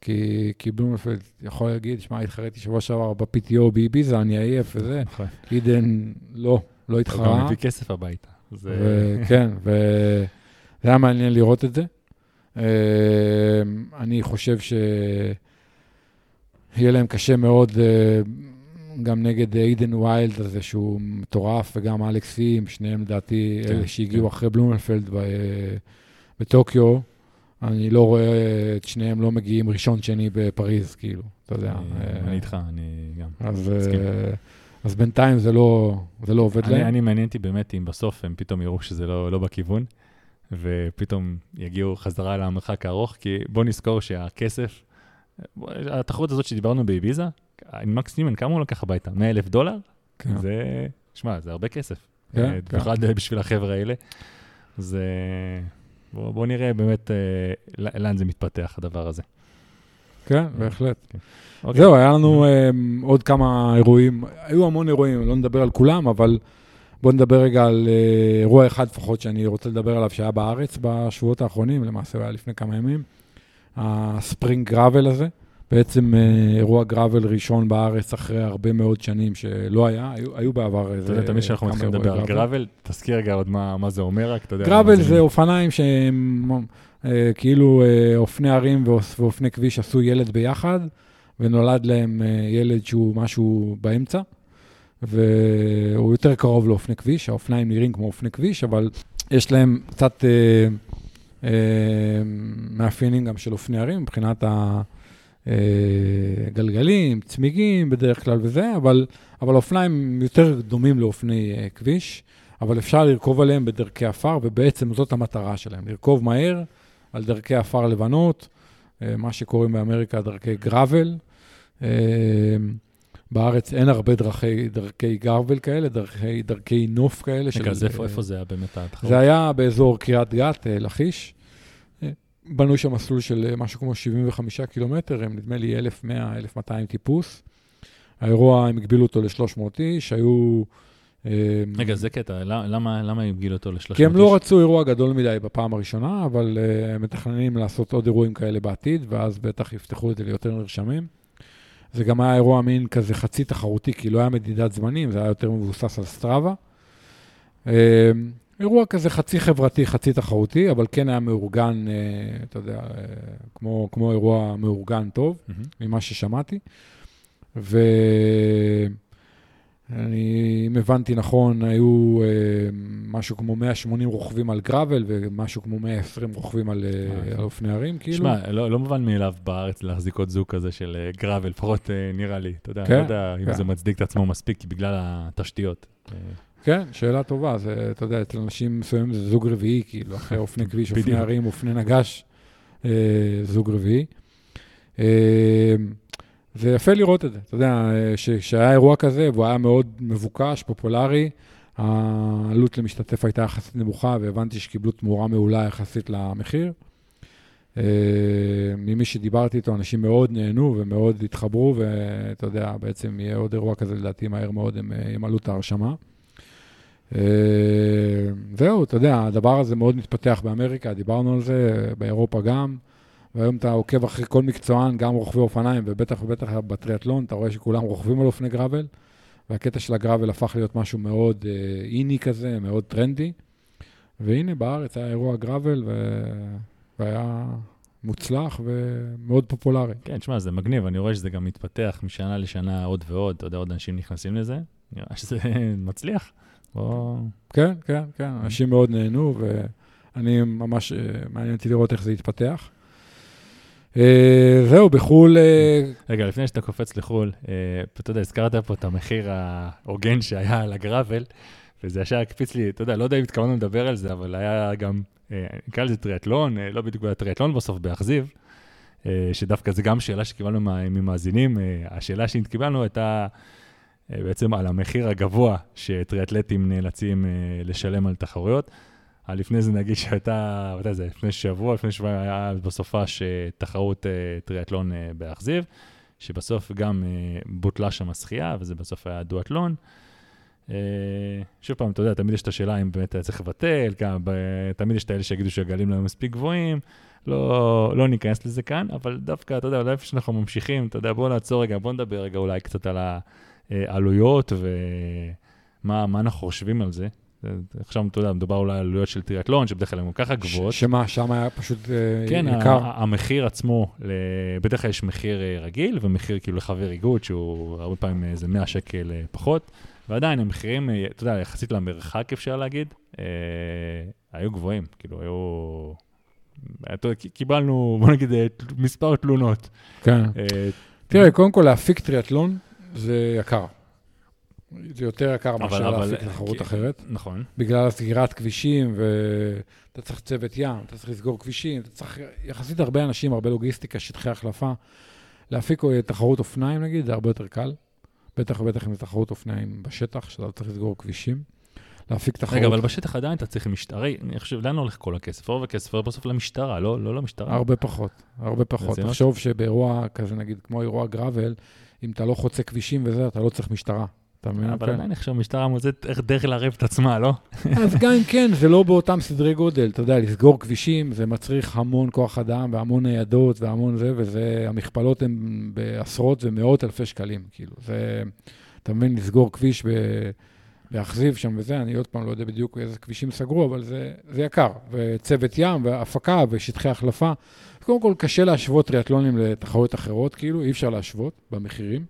[SPEAKER 2] כי, כי בלומנפלד יכול להגיד, שמע, התחרתי שבוע שעבר ב-PTO באביזה, אני עייף וזה,
[SPEAKER 1] נכון.
[SPEAKER 2] אידן לא, לא
[SPEAKER 1] הוא
[SPEAKER 2] התחרה.
[SPEAKER 1] גם מביא כסף הביתה. זה...
[SPEAKER 2] וכן, וזה היה מעניין לראות את זה. אה, אני חושב שיהיה להם קשה מאוד, אה, גם נגד אידן ויילד הזה, שהוא מטורף, וגם אלכס סים, שניהם לדעתי,
[SPEAKER 1] כן,
[SPEAKER 2] אלה שהגיעו
[SPEAKER 1] כן.
[SPEAKER 2] אחרי בלומנפלד ב- בטוקיו. אני לא רואה את שניהם לא מגיעים ראשון, שני בפריז, כאילו, אתה יודע.
[SPEAKER 1] אני-
[SPEAKER 2] אה,
[SPEAKER 1] אני איתך, אני גם.
[SPEAKER 2] אז. אה, אז בינתיים זה לא, זה לא עובד
[SPEAKER 1] אני,
[SPEAKER 2] להם.
[SPEAKER 1] אני מעניין אותי באמת אם בסוף הם פתאום יראו שזה לא, לא בכיוון, ופתאום יגיעו חזרה למרחק הארוך, כי בוא נזכור שהכסף, התחרות הזאת שדיברנו באביזה, מקס נימן, כמה הוא לקח הביתה? 100 אלף דולר?
[SPEAKER 2] כן.
[SPEAKER 1] זה, שמע, זה הרבה כסף.
[SPEAKER 2] כן,
[SPEAKER 1] אה,
[SPEAKER 2] כן.
[SPEAKER 1] במיוחד בשביל החבר'ה האלה. זה... בוא, בוא נראה באמת אה, לאן זה מתפתח, הדבר הזה.
[SPEAKER 2] כן, בהחלט.
[SPEAKER 1] אוקיי.
[SPEAKER 2] זהו, היה לנו um, עוד כמה אירועים, היו המון אירועים, לא נדבר על כולם, אבל בואו נדבר רגע על uh, אירוע אחד לפחות שאני רוצה לדבר עליו, שהיה בארץ בשבועות האחרונים, למעשה הוא היה לפני כמה ימים, הספרינג גראבל הזה, בעצם uh, אירוע גראבל ראשון בארץ אחרי הרבה מאוד שנים שלא היה, היו, היו בעבר איזה
[SPEAKER 1] אתה יודע, תמיד כשאנחנו מתחילים לדבר על גראבל, תזכיר רגע עוד מה מה זה אומר, רק אתה יודע.
[SPEAKER 2] גראבל זה אופניים שהם אה, כאילו אה, אופני ערים ואופני כביש עשו ילד ביחד, ונולד להם אה, ילד שהוא משהו באמצע, והוא יותר קרוב לאופני כביש, האופניים נראים כמו אופני כביש, אבל יש להם קצת אה, אה, מאפיינים גם של אופני ערים מבחינת הגלגלים, צמיגים בדרך כלל וזה, אבל, אבל האופניים יותר דומים לאופני אה, כביש. אבל אפשר לרכוב עליהם בדרכי עפר, ובעצם זאת המטרה שלהם, לרכוב מהר על דרכי עפר לבנות, אה, מה שקוראים באמריקה דרכי גראבל. אה, בארץ אין הרבה דרכי, דרכי גרבל כאלה, דרכי, דרכי נוף כאלה.
[SPEAKER 1] רגע, אז איפה, איפה זה היה באמת התחרות?
[SPEAKER 2] זה היה באזור קריית גת, אה, לכיש. אה, בנו שם מסלול של אה, משהו כמו 75 קילומטר, הם נדמה לי 1,100, 1,200 טיפוס. האירוע, הם הגבילו אותו ל-300 איש, היו...
[SPEAKER 1] רגע, זה קטע, למה, למה הם הגבילו אותו ל-300 איש?
[SPEAKER 2] כי הם לא רצו אירוע גדול מדי בפעם הראשונה, אבל הם מתכננים לעשות עוד אירועים כאלה בעתיד, ואז בטח יפתחו את זה ליותר נרשמים. זה גם היה אירוע מין כזה חצי תחרותי, כי לא היה מדידת זמנים, זה היה יותר מבוסס על סטראבה. אירוע כזה חצי חברתי, חצי תחרותי, אבל כן היה מאורגן, אה, אתה יודע, אה, כמו, כמו אירוע מאורגן טוב, mm-hmm. ממה ששמעתי. ואני, אם הבנתי נכון, היו אה, משהו כמו 180 רוכבים על גראבל ומשהו כמו 120 רוכבים על, על אופני הרים, כאילו.
[SPEAKER 1] שמע, לא, לא מובן מאליו בארץ להחזיק עוד זוג כזה של גראבל, לפחות נראה לי. אתה יודע, כן, לא יודע כן. אם זה מצדיק את עצמו מספיק, בגלל התשתיות.
[SPEAKER 2] כן, שאלה טובה. זה, אתה יודע, אצל אנשים מסוימים זה זוג רביעי, כאילו, אחרי אופני כביש, אופני ערים, אופני נגש, אה, זוג רביעי. אה, זה יפה לראות את זה. אתה יודע, שהיה אירוע כזה, והוא היה מאוד מבוקש, פופולרי, העלות למשתתף הייתה יחסית נמוכה, והבנתי שקיבלו תמורה מעולה יחסית למחיר. Uh, ממי שדיברתי איתו, אנשים מאוד נהנו ומאוד התחברו, ואתה יודע, בעצם יהיה עוד אירוע כזה, לדעתי, מהר מאוד הם ימלאו את ההרשמה. אה, זהו, אתה יודע, הדבר הזה מאוד מתפתח באמריקה, דיברנו על זה, באירופה גם, והיום אתה עוקב אחרי כל מקצוען, גם רוכבי אופניים, ובטח ובטח בטריאטלון, אתה רואה שכולם רוכבים על אופני גראבל, והקטע של הגראבל הפך להיות משהו מאוד אה, איני כזה, מאוד טרנדי. והנה, בארץ היה אירוע גראבל, ו... והיה מוצלח ומאוד פופולרי.
[SPEAKER 1] כן, תשמע, זה מגניב, אני רואה שזה גם מתפתח משנה לשנה עוד ועוד, אתה יודע, עוד אנשים נכנסים לזה, נראה שזה מצליח.
[SPEAKER 2] או... כן, כן, כן, אנשים מאוד נהנו, ואני ממש, אה, מעניין אותי לראות איך זה יתפתח. אה, זהו, בחו"ל... אה,
[SPEAKER 1] רגע, לפני שאתה קופץ לחו"ל, אתה יודע, הזכרת פה את המחיר ההוגן שהיה על הגראבל, וזה ישר הקפיץ לי, אתה יודע, לא יודע אם התכוונו לדבר על זה, אבל היה גם, נקרא לזה טריאטלון, לא בדיוק היה טריאטלון בסוף באכזיב, שדווקא זו גם שאלה שקיבלנו ממאזינים, השאלה שקיבלנו הייתה... אה, בעצם על המחיר הגבוה שטריאטלטים נאלצים אה, לשלם על תחרויות. לפני זה נגיד שהייתה, מתי זה, לפני שבוע, לפני שבוע היה בסופה שתחרות אה, טריאטלון באכזיב, שבסוף גם בוטלה שם השחייה, וזה בסוף היה דואטלון. שוב פעם, אתה יודע, תמיד יש את השאלה אם באמת היה צריך לבטל, תמיד יש את האלה שיגידו שהגלים לא מספיק גבוהים, לא, לא ניכנס לזה כאן, אבל דווקא, אתה יודע, אולי איפה שאנחנו ממשיכים, אתה יודע, בואו נעצור רגע, בואו נדבר רגע אולי קצת על ה... אה, עלויות ומה אנחנו חושבים על זה. עכשיו, אתה יודע, מדובר אולי על עלויות של טריאטלון, שבדרך כלל הן ככה גבוהות.
[SPEAKER 2] שמה, שם היה פשוט
[SPEAKER 1] אה, כן, יקר? כן, המחיר עצמו, בדרך כלל יש מחיר אה, רגיל ומחיר כאילו לחבר איגוד, שהוא הרבה פעמים איזה 100 שקל פחות, ועדיין המחירים, אתה יודע, יחסית למרחק אפשר להגיד, היו גבוהים, כאילו היו... קיבלנו, בוא נגיד, מספר תלונות.
[SPEAKER 2] כן. תראה, קודם כל להפיק טריאטלון, זה יקר. זה יותר יקר מאשר להפיק תחרות אחרת.
[SPEAKER 1] נכון.
[SPEAKER 2] בגלל סגירת כבישים, ואתה צריך צוות ים, אתה צריך לסגור כבישים, אתה צריך יחסית הרבה אנשים, הרבה לוגיסטיקה, שטחי החלפה. להפיק תחרות אופניים נגיד, זה הרבה יותר קל. בטח ובטח אם זה תחרות אופניים בשטח, שאתה צריך לסגור כבישים. להפיק תחרות.
[SPEAKER 1] רגע, אבל בשטח עדיין אתה צריך משטרה, אני חושב, לאן הולך כל הכסף? רוב הכסף עובר בסוף למשטרה, לא, לא למשטרה.
[SPEAKER 2] הרבה פחות, הרבה פחות. תחשוב שבאירוע כזה, נגיד, כמו אירוע גראבל, אם אתה לא חוצה כבישים וזה, אתה לא צריך משטרה. אתה
[SPEAKER 1] מבין? אבל עדיין עכשיו משטרה מוצאת איך דרך לערב את עצמה, לא?
[SPEAKER 2] אז גם אם כן, זה לא באותם סדרי גודל. אתה יודע, לסגור כבישים, זה מצריך המון כוח אדם והמון ניידות והמון זה, וזה, המכפלות הן בעשרות ומאות אלפי שקלים. כאילו, זה, אתה מבין, לסגור כביש ב... להחזיב שם וזה, אני עוד פעם לא יודע בדיוק איזה כבישים סגרו, אבל זה, זה יקר. וצוות ים, והפקה, ושטחי החלפה. קודם כל, קשה להשוות טריאטלונים לתחרויות אחרות, כאילו, אי אפשר להשוות במחירים.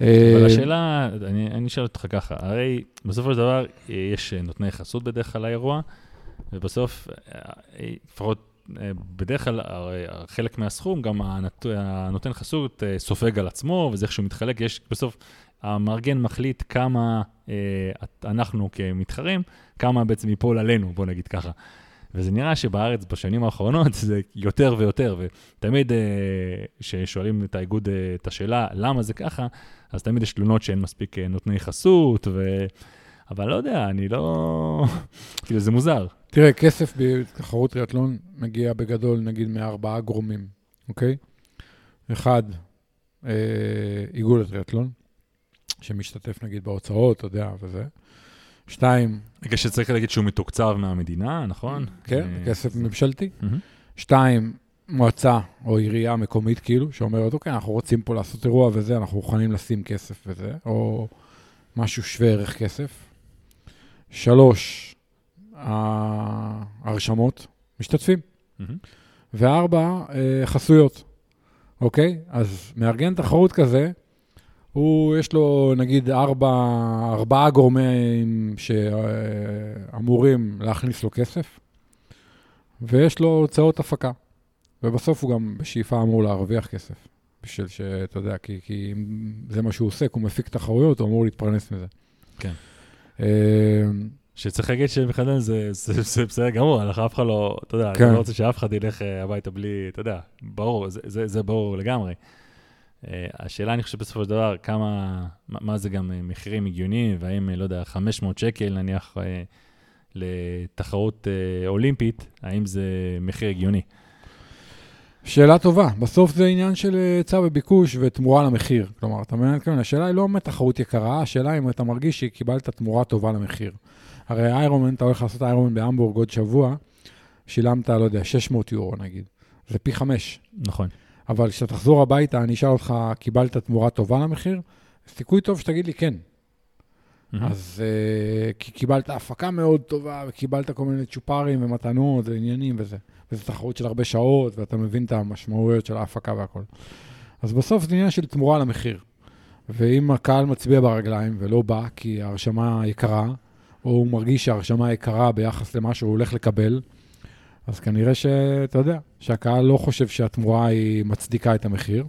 [SPEAKER 1] אבל אה, השאלה, אני, אני אשאל אותך ככה, הרי בסופו של דבר יש נותני חסות בדרך כלל לאירוע, ובסוף, אה, לפחות אה, בדרך כלל, חלק מהסכום, גם הנות, הנותן חסות סופג על עצמו, וזה איך שהוא מתחלק, יש בסוף, המארגן מחליט כמה אנחנו כמתחרים, כמה בעצם ייפול עלינו, בוא נגיד ככה. וזה נראה שבארץ בשנים האחרונות זה יותר ויותר, ותמיד כששואלים את האיגוד את השאלה למה זה ככה, אז תמיד יש תלונות שאין מספיק נותני חסות, ו... אבל לא יודע, אני לא... כאילו, זה מוזר.
[SPEAKER 2] תראה, כסף בתחרות טריאטלון מגיע בגדול, נגיד, מארבעה גורמים, אוקיי? אחד, אה, איגוד הטריאטלון, שמשתתף נגיד בהוצאות, אתה יודע, וזה. שתיים...
[SPEAKER 1] רגע, שצריך להגיד שהוא מתוקצב מהמדינה, נכון?
[SPEAKER 2] כן,
[SPEAKER 1] אה,
[SPEAKER 2] כסף ממשלתי. שתיים, מועצה או עירייה מקומית, כאילו, שאומרת, אוקיי, אנחנו רוצים פה לעשות אירוע וזה, אנחנו מוכנים לשים כסף וזה, או משהו שווה ערך כסף. שלוש, ההרשמות, משתתפים. וארבע, אה, חסויות, אוקיי? אז מארגן תחרות כזה, הוא, יש לו נגיד ארבע, ארבעה גורמים שאמורים להכניס לו כסף, ויש לו הוצאות הפקה. ובסוף הוא גם בשאיפה אמור להרוויח כסף. בשביל שאתה יודע, כי, כי אם זה מה שהוא כי הוא מפיק תחרויות, הוא אמור להתפרנס מזה.
[SPEAKER 1] כן.
[SPEAKER 2] אה,
[SPEAKER 1] שצריך להגיד שבכלל זה, זה, זה בסדר גמור, אנחנו אף אחד לא, אתה יודע,
[SPEAKER 2] כן.
[SPEAKER 1] אני לא רוצה שאף אחד ילך אה, הביתה בלי, אתה יודע, ברור, זה, זה, זה ברור לגמרי. אה, השאלה, אני חושב בסופו של דבר, כמה, מה, זה גם אה, מחירים הגיוניים, והאם, אה, לא יודע, 500 שקל נניח לתחרות אולימפית, האם זה מחיר הגיוני?
[SPEAKER 2] שאלה טובה. בסוף זה עניין של היצע וביקוש ותמורה למחיר. כלומר, אתה מבין? כן, השאלה היא לא באמת תחרות יקרה, השאלה אם אתה מרגיש שקיבלת תמורה טובה למחיר. הרי איירומן, אתה הולך לעשות איירומן בהמבורג עוד שבוע, שילמת, לא יודע, 600 יורו נגיד. זה פי חמש.
[SPEAKER 1] נכון.
[SPEAKER 2] אבל כשאתה תחזור הביתה, אני אשאל אותך, קיבלת תמורה טובה למחיר? סיכוי טוב שתגיד לי כן.
[SPEAKER 1] מהמם.
[SPEAKER 2] אז uh, כי קיבלת הפקה מאוד טובה, וקיבלת כל מיני צ'ופרים ומתנות ועניינים וזה. וזו תחרות של הרבה שעות, ואתה מבין את המשמעויות של ההפקה והכל. אז בסוף זה עניין של תמורה למחיר. ואם הקהל מצביע ברגליים ולא בא כי ההרשמה יקרה, או הוא מרגיש שההרשמה יקרה ביחס למה שהוא הולך לקבל, אז כנראה שאתה יודע, שהקהל לא חושב שהתמורה היא מצדיקה את המחיר.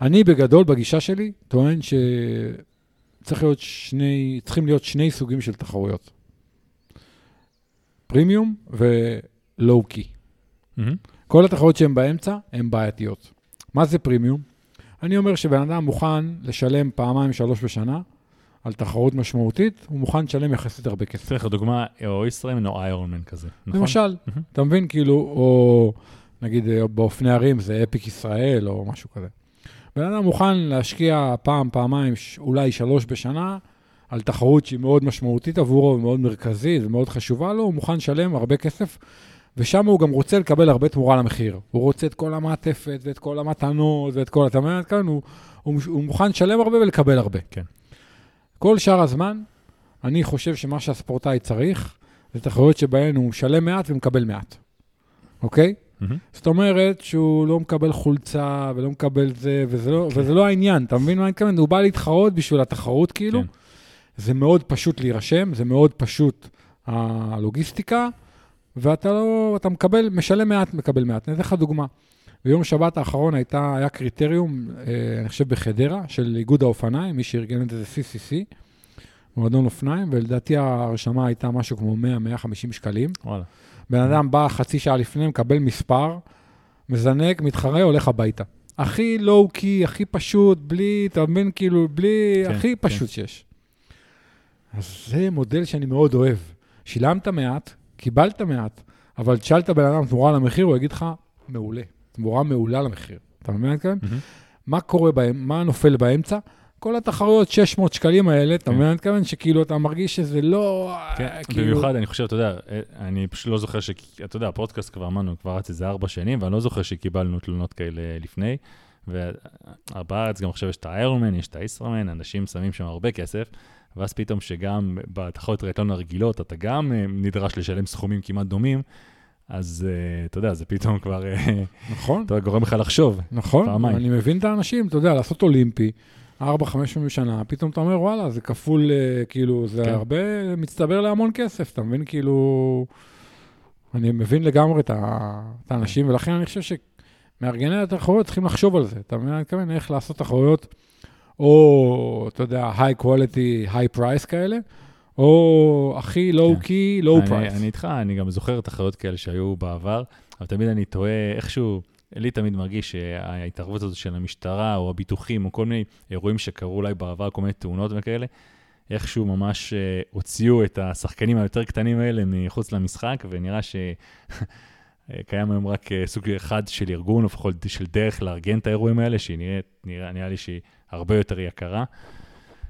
[SPEAKER 2] אני בגדול, בגישה שלי, טוען שצריך להיות שני, צריכים להיות שני סוגים של תחרויות. פרימיום ולואו-קי.
[SPEAKER 1] מהמם.
[SPEAKER 2] כל התחרויות שהן באמצע הן בעייתיות. מה זה פרימיום? אני אומר שבן אדם מוכן לשלם פעמיים, שלוש בשנה על תחרות משמעותית, הוא מוכן לשלם יחסית הרבה כסף.
[SPEAKER 1] צריך דוגמה, או ישראמן או איירונמן כזה, נכון?
[SPEAKER 2] למשל. אתה מבין, כאילו, או נגיד אה, באופני ערים זה אפיק ישראל או משהו כזה. בן אדם מוכן להשקיע פעם, פעמיים, אולי שלוש בשנה, על תחרות שהיא מאוד משמעותית עבורו ומאוד מרכזית ומאוד חשובה לו, הוא מוכן לשלם הרבה כסף, ושם הוא גם רוצה לקבל הרבה תמורה למחיר. הוא רוצה את כל המעטפת ואת כל המתנות ואת כל... אתה מבין? כאן הוא, הוא, הוא מוכן לשלם הרבה ולקבל הרבה.
[SPEAKER 1] כן.
[SPEAKER 2] כל שאר הזמן, אני חושב שמה שהספורטאי צריך, זה תחרויות שבהן הוא משלם מעט ומקבל מעט, אוקיי?
[SPEAKER 1] מהמם.
[SPEAKER 2] זאת אומרת שהוא לא מקבל חולצה ולא מקבל זה, וזה לא,
[SPEAKER 1] כן.
[SPEAKER 2] וזה לא העניין, אתה מבין מה אני מתכוון? הוא בא להתחרות בשביל התחרות כאילו.
[SPEAKER 1] כן.
[SPEAKER 2] זה מאוד פשוט להירשם, זה מאוד פשוט הלוגיסטיקה, ואתה לא, אתה מקבל, משלם מעט, מקבל מעט. אני אתן לך דוגמה. ביום שבת האחרון הייתה, היה קריטריום, אה, אני חושב בחדרה, של איגוד האופניים, מי שארגן את זה זה CCC, מועדון אופניים, ולדעתי ההרשמה הייתה משהו כמו 100-150 שקלים.
[SPEAKER 1] וואלה.
[SPEAKER 2] בן אדם בא חצי שעה לפני, מקבל מספר, מזנק, מתחרה, הולך הביתה. הכי לואו-קי, הכי פשוט, בלי, אתה מבין, כאילו, בלי,
[SPEAKER 1] כן,
[SPEAKER 2] הכי
[SPEAKER 1] כן.
[SPEAKER 2] פשוט שיש. אז זה מודל שאני מאוד אוהב. שילמת מעט, קיבלת מעט, אבל תשאלת בן אדם תמורה למחיר, הוא יגיד לך, מעולה. תמורה מעולה למחיר. אתה מבין מה אני מתכוון? מה קורה בהם, מה נופל באמצע? כל התחרויות 600 שקלים האלה, אתה
[SPEAKER 1] כן.
[SPEAKER 2] מבין מה אני מתכוון? שכאילו אתה מרגיש שזה לא...
[SPEAKER 1] כן,
[SPEAKER 2] אה, כאילו...
[SPEAKER 1] במיוחד, אני חושב, אתה יודע, אה, אני פשוט לא זוכר ש... אתה יודע, הפודקאסט כבר אמרנו, כבר רץ איזה ארבע שנים, ואני לא זוכר שקיבלנו תלונות כאלה לפני. ובארץ גם עכשיו יש את האיירמן, יש את הישראמן, אנשים שמים שם הרבה כסף, ואז פתאום שגם בתחרות טריאטלון הרגילות, אתה גם אה, נדרש לשלם סכומים כמעט דומים, אז אה, אתה יודע, זה פתאום כבר, אה,
[SPEAKER 2] נכון.
[SPEAKER 1] אתה גורם לך לחשוב.
[SPEAKER 2] נכון,
[SPEAKER 1] פעמיים.
[SPEAKER 2] אני מבין את האנשים, אתה יודע, לעשות אולימפי, 4-5 פעמים בשנה, פתאום אתה אומר, וואלה, זה כפול, אה, כאילו, זה
[SPEAKER 1] כן.
[SPEAKER 2] הרבה, מצטבר להמון כסף, אתה מבין? כאילו, אני מבין לגמרי את ה- את האנשים, ולכן אני חושב שמארגני התחרויות צריכים לחשוב על זה, אתה מבין? אני מתכוון איך לעשות תחרויות, או, אתה יודע, high quality, high price כאלה, או הכי לואו-קי, לואו פרייס.
[SPEAKER 1] אני איתך, אני גם זוכר תחרויות כאלה שהיו בעבר, אבל תמיד אני תוהה איכשהו, לי תמיד מרגיש שההתערבות הזאת של המשטרה, או הביטוחים, או כל מיני אירועים שקרו אולי בעבר, כל מיני תאונות וכאלה, איכשהו ממש אה, הוציאו את השחקנים היותר קטנים האלה מחוץ למשחק, ונראה ש... קיים היום רק אה, סוג אחד של ארגון, או לפחות של דרך לארגן את האירועים האלה, שהיא נראית, נראה, נראה לי שהיא הרבה יותר יקרה.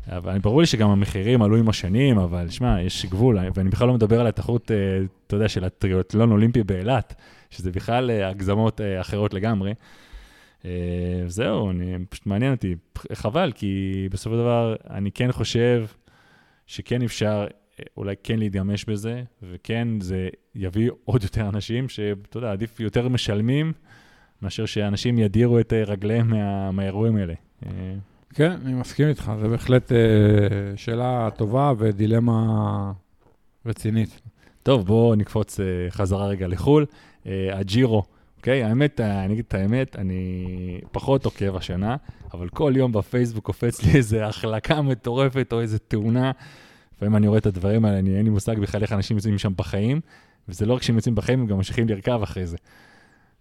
[SPEAKER 1] אבל ברור לי שגם המחירים עלו עם השנים, אבל שמע, יש גבול, ואני בכלל לא מדבר על התחרות, אה, אתה יודע, של הטריוטלון אולימפי באילת, שזה בכלל אה, הגזמות אה, אחרות לגמרי. זהו, אני, פשוט מעניין אותי, חבל, כי בסופו של דבר אני כן חושב שכן אפשר אולי כן להתגמש בזה, וכן זה יביא עוד יותר אנשים שאתה יודע, עדיף יותר משלמים, מאשר שאנשים ידירו את רגליהם מה, מהאירועים האלה. אה,
[SPEAKER 2] כן, אני מסכים איתך, זו בהחלט אה, שאלה טובה ודילמה רצינית.
[SPEAKER 1] טוב, בואו נקפוץ uh, חזרה רגע לחו"ל. Uh, הג'ירו, אוקיי? האמת, אה, אני אגיד את האמת, אני פחות עוקב השנה, אבל כל יום בפייסבוק קופץ לי איזה החלקה מטורפת או איזה תאונה. לפעמים אני רואה את הדברים האלה, אני, אין לי מושג בכלל איך אנשים יוצאים משם בחיים, וזה לא רק שהם יוצאים בחיים, הם גם ממשיכים לרכב אחרי זה.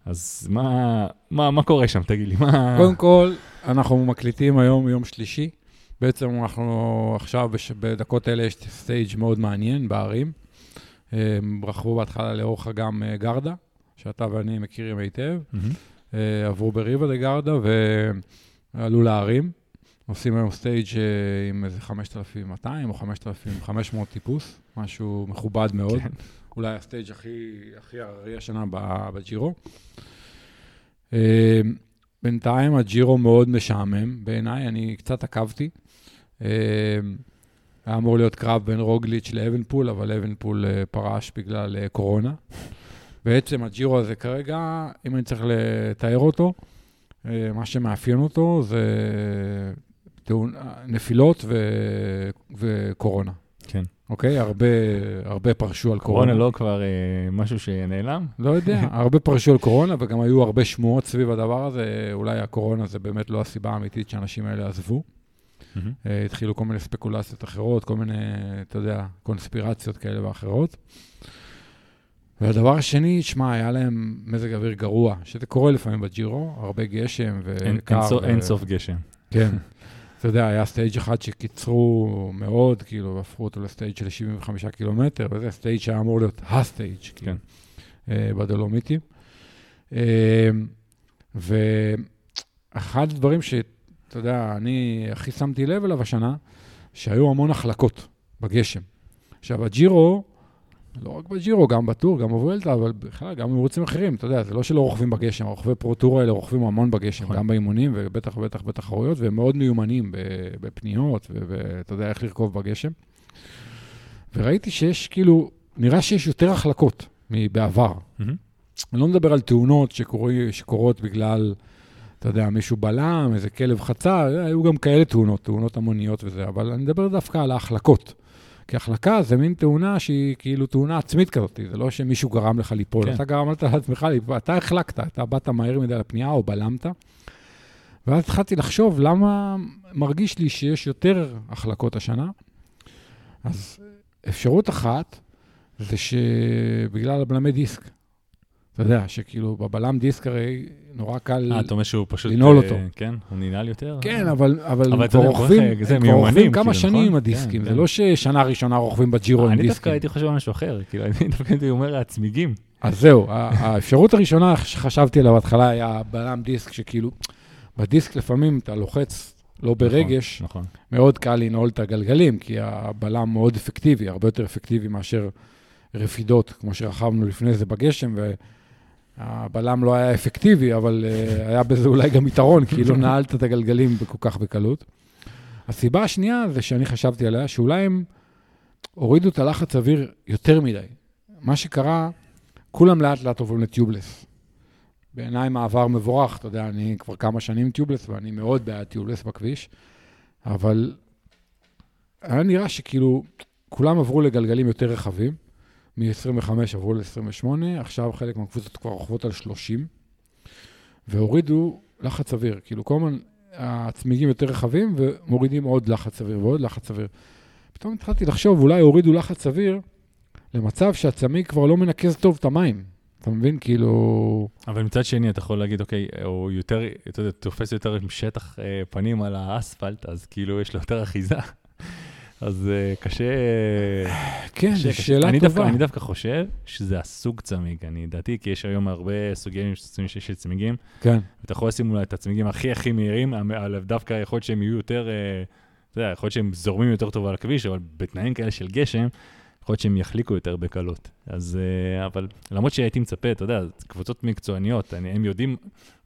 [SPEAKER 1] אז מה, מה, מה קורה שם, תגיד לי? מה...
[SPEAKER 2] קודם כל, אנחנו מקליטים היום יום שלישי. בעצם אנחנו עכשיו, בש- בדקות אלה יש stage מאוד מעניין בערים. רכבו בהתחלה לאורך אגם אה, גרדה, שאתה ואני מכירים היטב. אה, עברו בריבה דה גרדה ועלו להרים. עושים היום stage אה, עם איזה 5,200 או 5,500 טיפוס, משהו מכובד מאוד.
[SPEAKER 1] כן.
[SPEAKER 2] אולי ה stage הכי, הכי הררי השנה בג'ירו. אה, בינתיים הג'ירו מאוד משעמם בעיניי, אני קצת עקבתי. אה, היה אמור להיות קרב בין רוגליץ' לאבנפול, אבל אבנפול אה, פרש בגלל אה, קורונה. בעצם הג'ירו הזה כרגע, אם אני צריך לתאר אותו, אה, מה שמאפיין אותו זה. נפילות ו... וקורונה. אוקיי? הרבה, הרבה פרשו על קורונה.
[SPEAKER 1] קורונה לא כבר אה, משהו שנעלם?
[SPEAKER 2] לא יודע, הרבה פרשו על קורונה, וגם היו הרבה שמועות סביב הדבר הזה. אולי הקורונה זה באמת לא הסיבה האמיתית שהאנשים האלה עזבו. אה, התחילו כל מיני ספקולציות אחרות, כל מיני, אתה יודע, קונספירציות כאלה ואחרות. והדבר השני, שמע, היה להם מזג אוויר גרוע, שזה קורה לפעמים בג'ירו, הרבה גשם
[SPEAKER 1] אין-
[SPEAKER 2] וקר.
[SPEAKER 1] אין סוף-
[SPEAKER 2] ו-
[SPEAKER 1] אין סוף גשם.
[SPEAKER 2] כן. אתה יודע, היה stage אחד שקיצרו מאוד, כאילו, והפכו אותו ל stage של 75 קילומטר, וזה stage שהיה אמור להיות ה stage, כאילו, אה, בדולומיטים. אה, ואחד הדברים שאתה יודע, אני הכי שמתי לב אליו השנה, שהיו המון החלקות בגשם. עכשיו, הג'ירו, לא רק בג'ירו, גם בטור, גם בוולטה, אבל בכלל, גם במרוצים אחרים, אתה יודע, זה לא שלא רוכבים בגשם, הרוכבי פרו-טור האלה רוכבים המון בגשם,
[SPEAKER 1] נכון.
[SPEAKER 2] גם באימונים ובטח ובטח בתחרויות, והם מאוד מיומנים בפניות, ואתה יודע איך לרכוב בגשם. וראיתי שיש כאילו, נראה שיש יותר החלקות מבעבר. אני לא מדבר על תאונות שקורות בגלל, אתה יודע, מישהו בלם, איזה כלב חצה, היו גם כאלה תאונות, תאונות המוניות וזה, אבל אני מדבר דווקא על ההחלקות. כי החלקה זה מין תאונה שהיא כאילו תאונה עצמית כזאת, זה לא שמישהו גרם לך ליפול,
[SPEAKER 1] כן.
[SPEAKER 2] אתה גרמת לעצמך ליפול, אתה החלקת, אתה באת מהר מדי לפנייה או בלמת. ואז התחלתי לחשוב למה מרגיש לי שיש יותר החלקות השנה. אז אפשרות אחת זה שבגלל הבלמי דיסק. אתה יודע, שכאילו בבלם דיסק הרי נורא קל...
[SPEAKER 1] אה, אתה אומר שהוא פשוט...
[SPEAKER 2] לנעול
[SPEAKER 1] אה,
[SPEAKER 2] אותו.
[SPEAKER 1] כן, הוא ננעל יותר?
[SPEAKER 2] כן, אבל, אבל,
[SPEAKER 1] אבל
[SPEAKER 2] הם כבר רוכבים, כמה
[SPEAKER 1] כאילו,
[SPEAKER 2] שנים
[SPEAKER 1] נכון?
[SPEAKER 2] עם הדיסקים,
[SPEAKER 1] כן,
[SPEAKER 2] זה
[SPEAKER 1] כן.
[SPEAKER 2] לא ששנה ראשונה רוכבים בג'ירו עם
[SPEAKER 1] אני דווקא
[SPEAKER 2] דיסקים.
[SPEAKER 1] הייתי חושב על משהו אחר, כאילו, אני דווקא הייתי אומר הצמיגים.
[SPEAKER 2] אז זהו, האפשרות הראשונה שחשבתי עליה בהתחלה היה בלם דיסק, שכאילו, בדיסק לפעמים אתה לוחץ לא ברגש,
[SPEAKER 1] נכון.
[SPEAKER 2] מאוד קל לנעול את הגלגלים, כי הבלם מאוד אפקטיבי, הרבה יותר אפקטיבי מאשר רפידות, כמו שרכבנו לפני זה בגשם, והבלם לא היה אפקטיבי, אבל uh, היה בזה אולי גם יתרון, כי לא נעלת את הגלגלים כל כך בקלות. הסיבה השנייה זה שאני חשבתי עליה, שאולי הם הורידו את הלחץ אוויר יותר מדי. מה שקרה, כולם לאט לאט עוברים לטיובלס. בעיניי מעבר מבורך, אתה יודע, אני כבר כמה שנים טיובלס, ואני מאוד בעד טיובלס בכביש, אבל היה נראה שכאילו כולם עברו לגלגלים יותר רחבים, מ-25 עברו ל-28, עכשיו חלק מהקבוצות כבר רוכבות על 30, והורידו לחץ אוויר, כאילו כל הזמן הצמיגים יותר רחבים ומורידים עוד לחץ אוויר ועוד לחץ אוויר. פתאום התחלתי לחשוב, אולי הורידו לחץ אוויר למצב שהצמיג כבר לא מנקז טוב את המים. אתה מבין? כאילו...
[SPEAKER 1] אבל מצד שני, אתה יכול להגיד, אוקיי, הוא יותר, אתה יודע, תופס יותר עם שטח אה, פנים על האספלט, אז כאילו יש לו יותר אחיזה. אז אה, קשה...
[SPEAKER 2] כן, זו. שאלה
[SPEAKER 1] אני
[SPEAKER 2] טובה.
[SPEAKER 1] דווקא, אני דווקא חושב שזה הסוג צמיג, אני דעתי, כי יש היום הרבה סוגים של- צמיגים,
[SPEAKER 2] כן,
[SPEAKER 1] אתה יכול לשים אולי את הצמיגים הכי הכי מהירים, אבל דווקא יכול להיות שהם יהיו יותר, אה, אתה יודע, יכול להיות שהם זורמים יותר טוב על הכביש, אבל בתנאים כאלה של גשם, יכול להיות שהם יחליקו יותר בקלות. אז, אה, אבל למרות שהייתי מצפה, אתה יודע, קבוצות מקצועניות, אני, הם יודעים,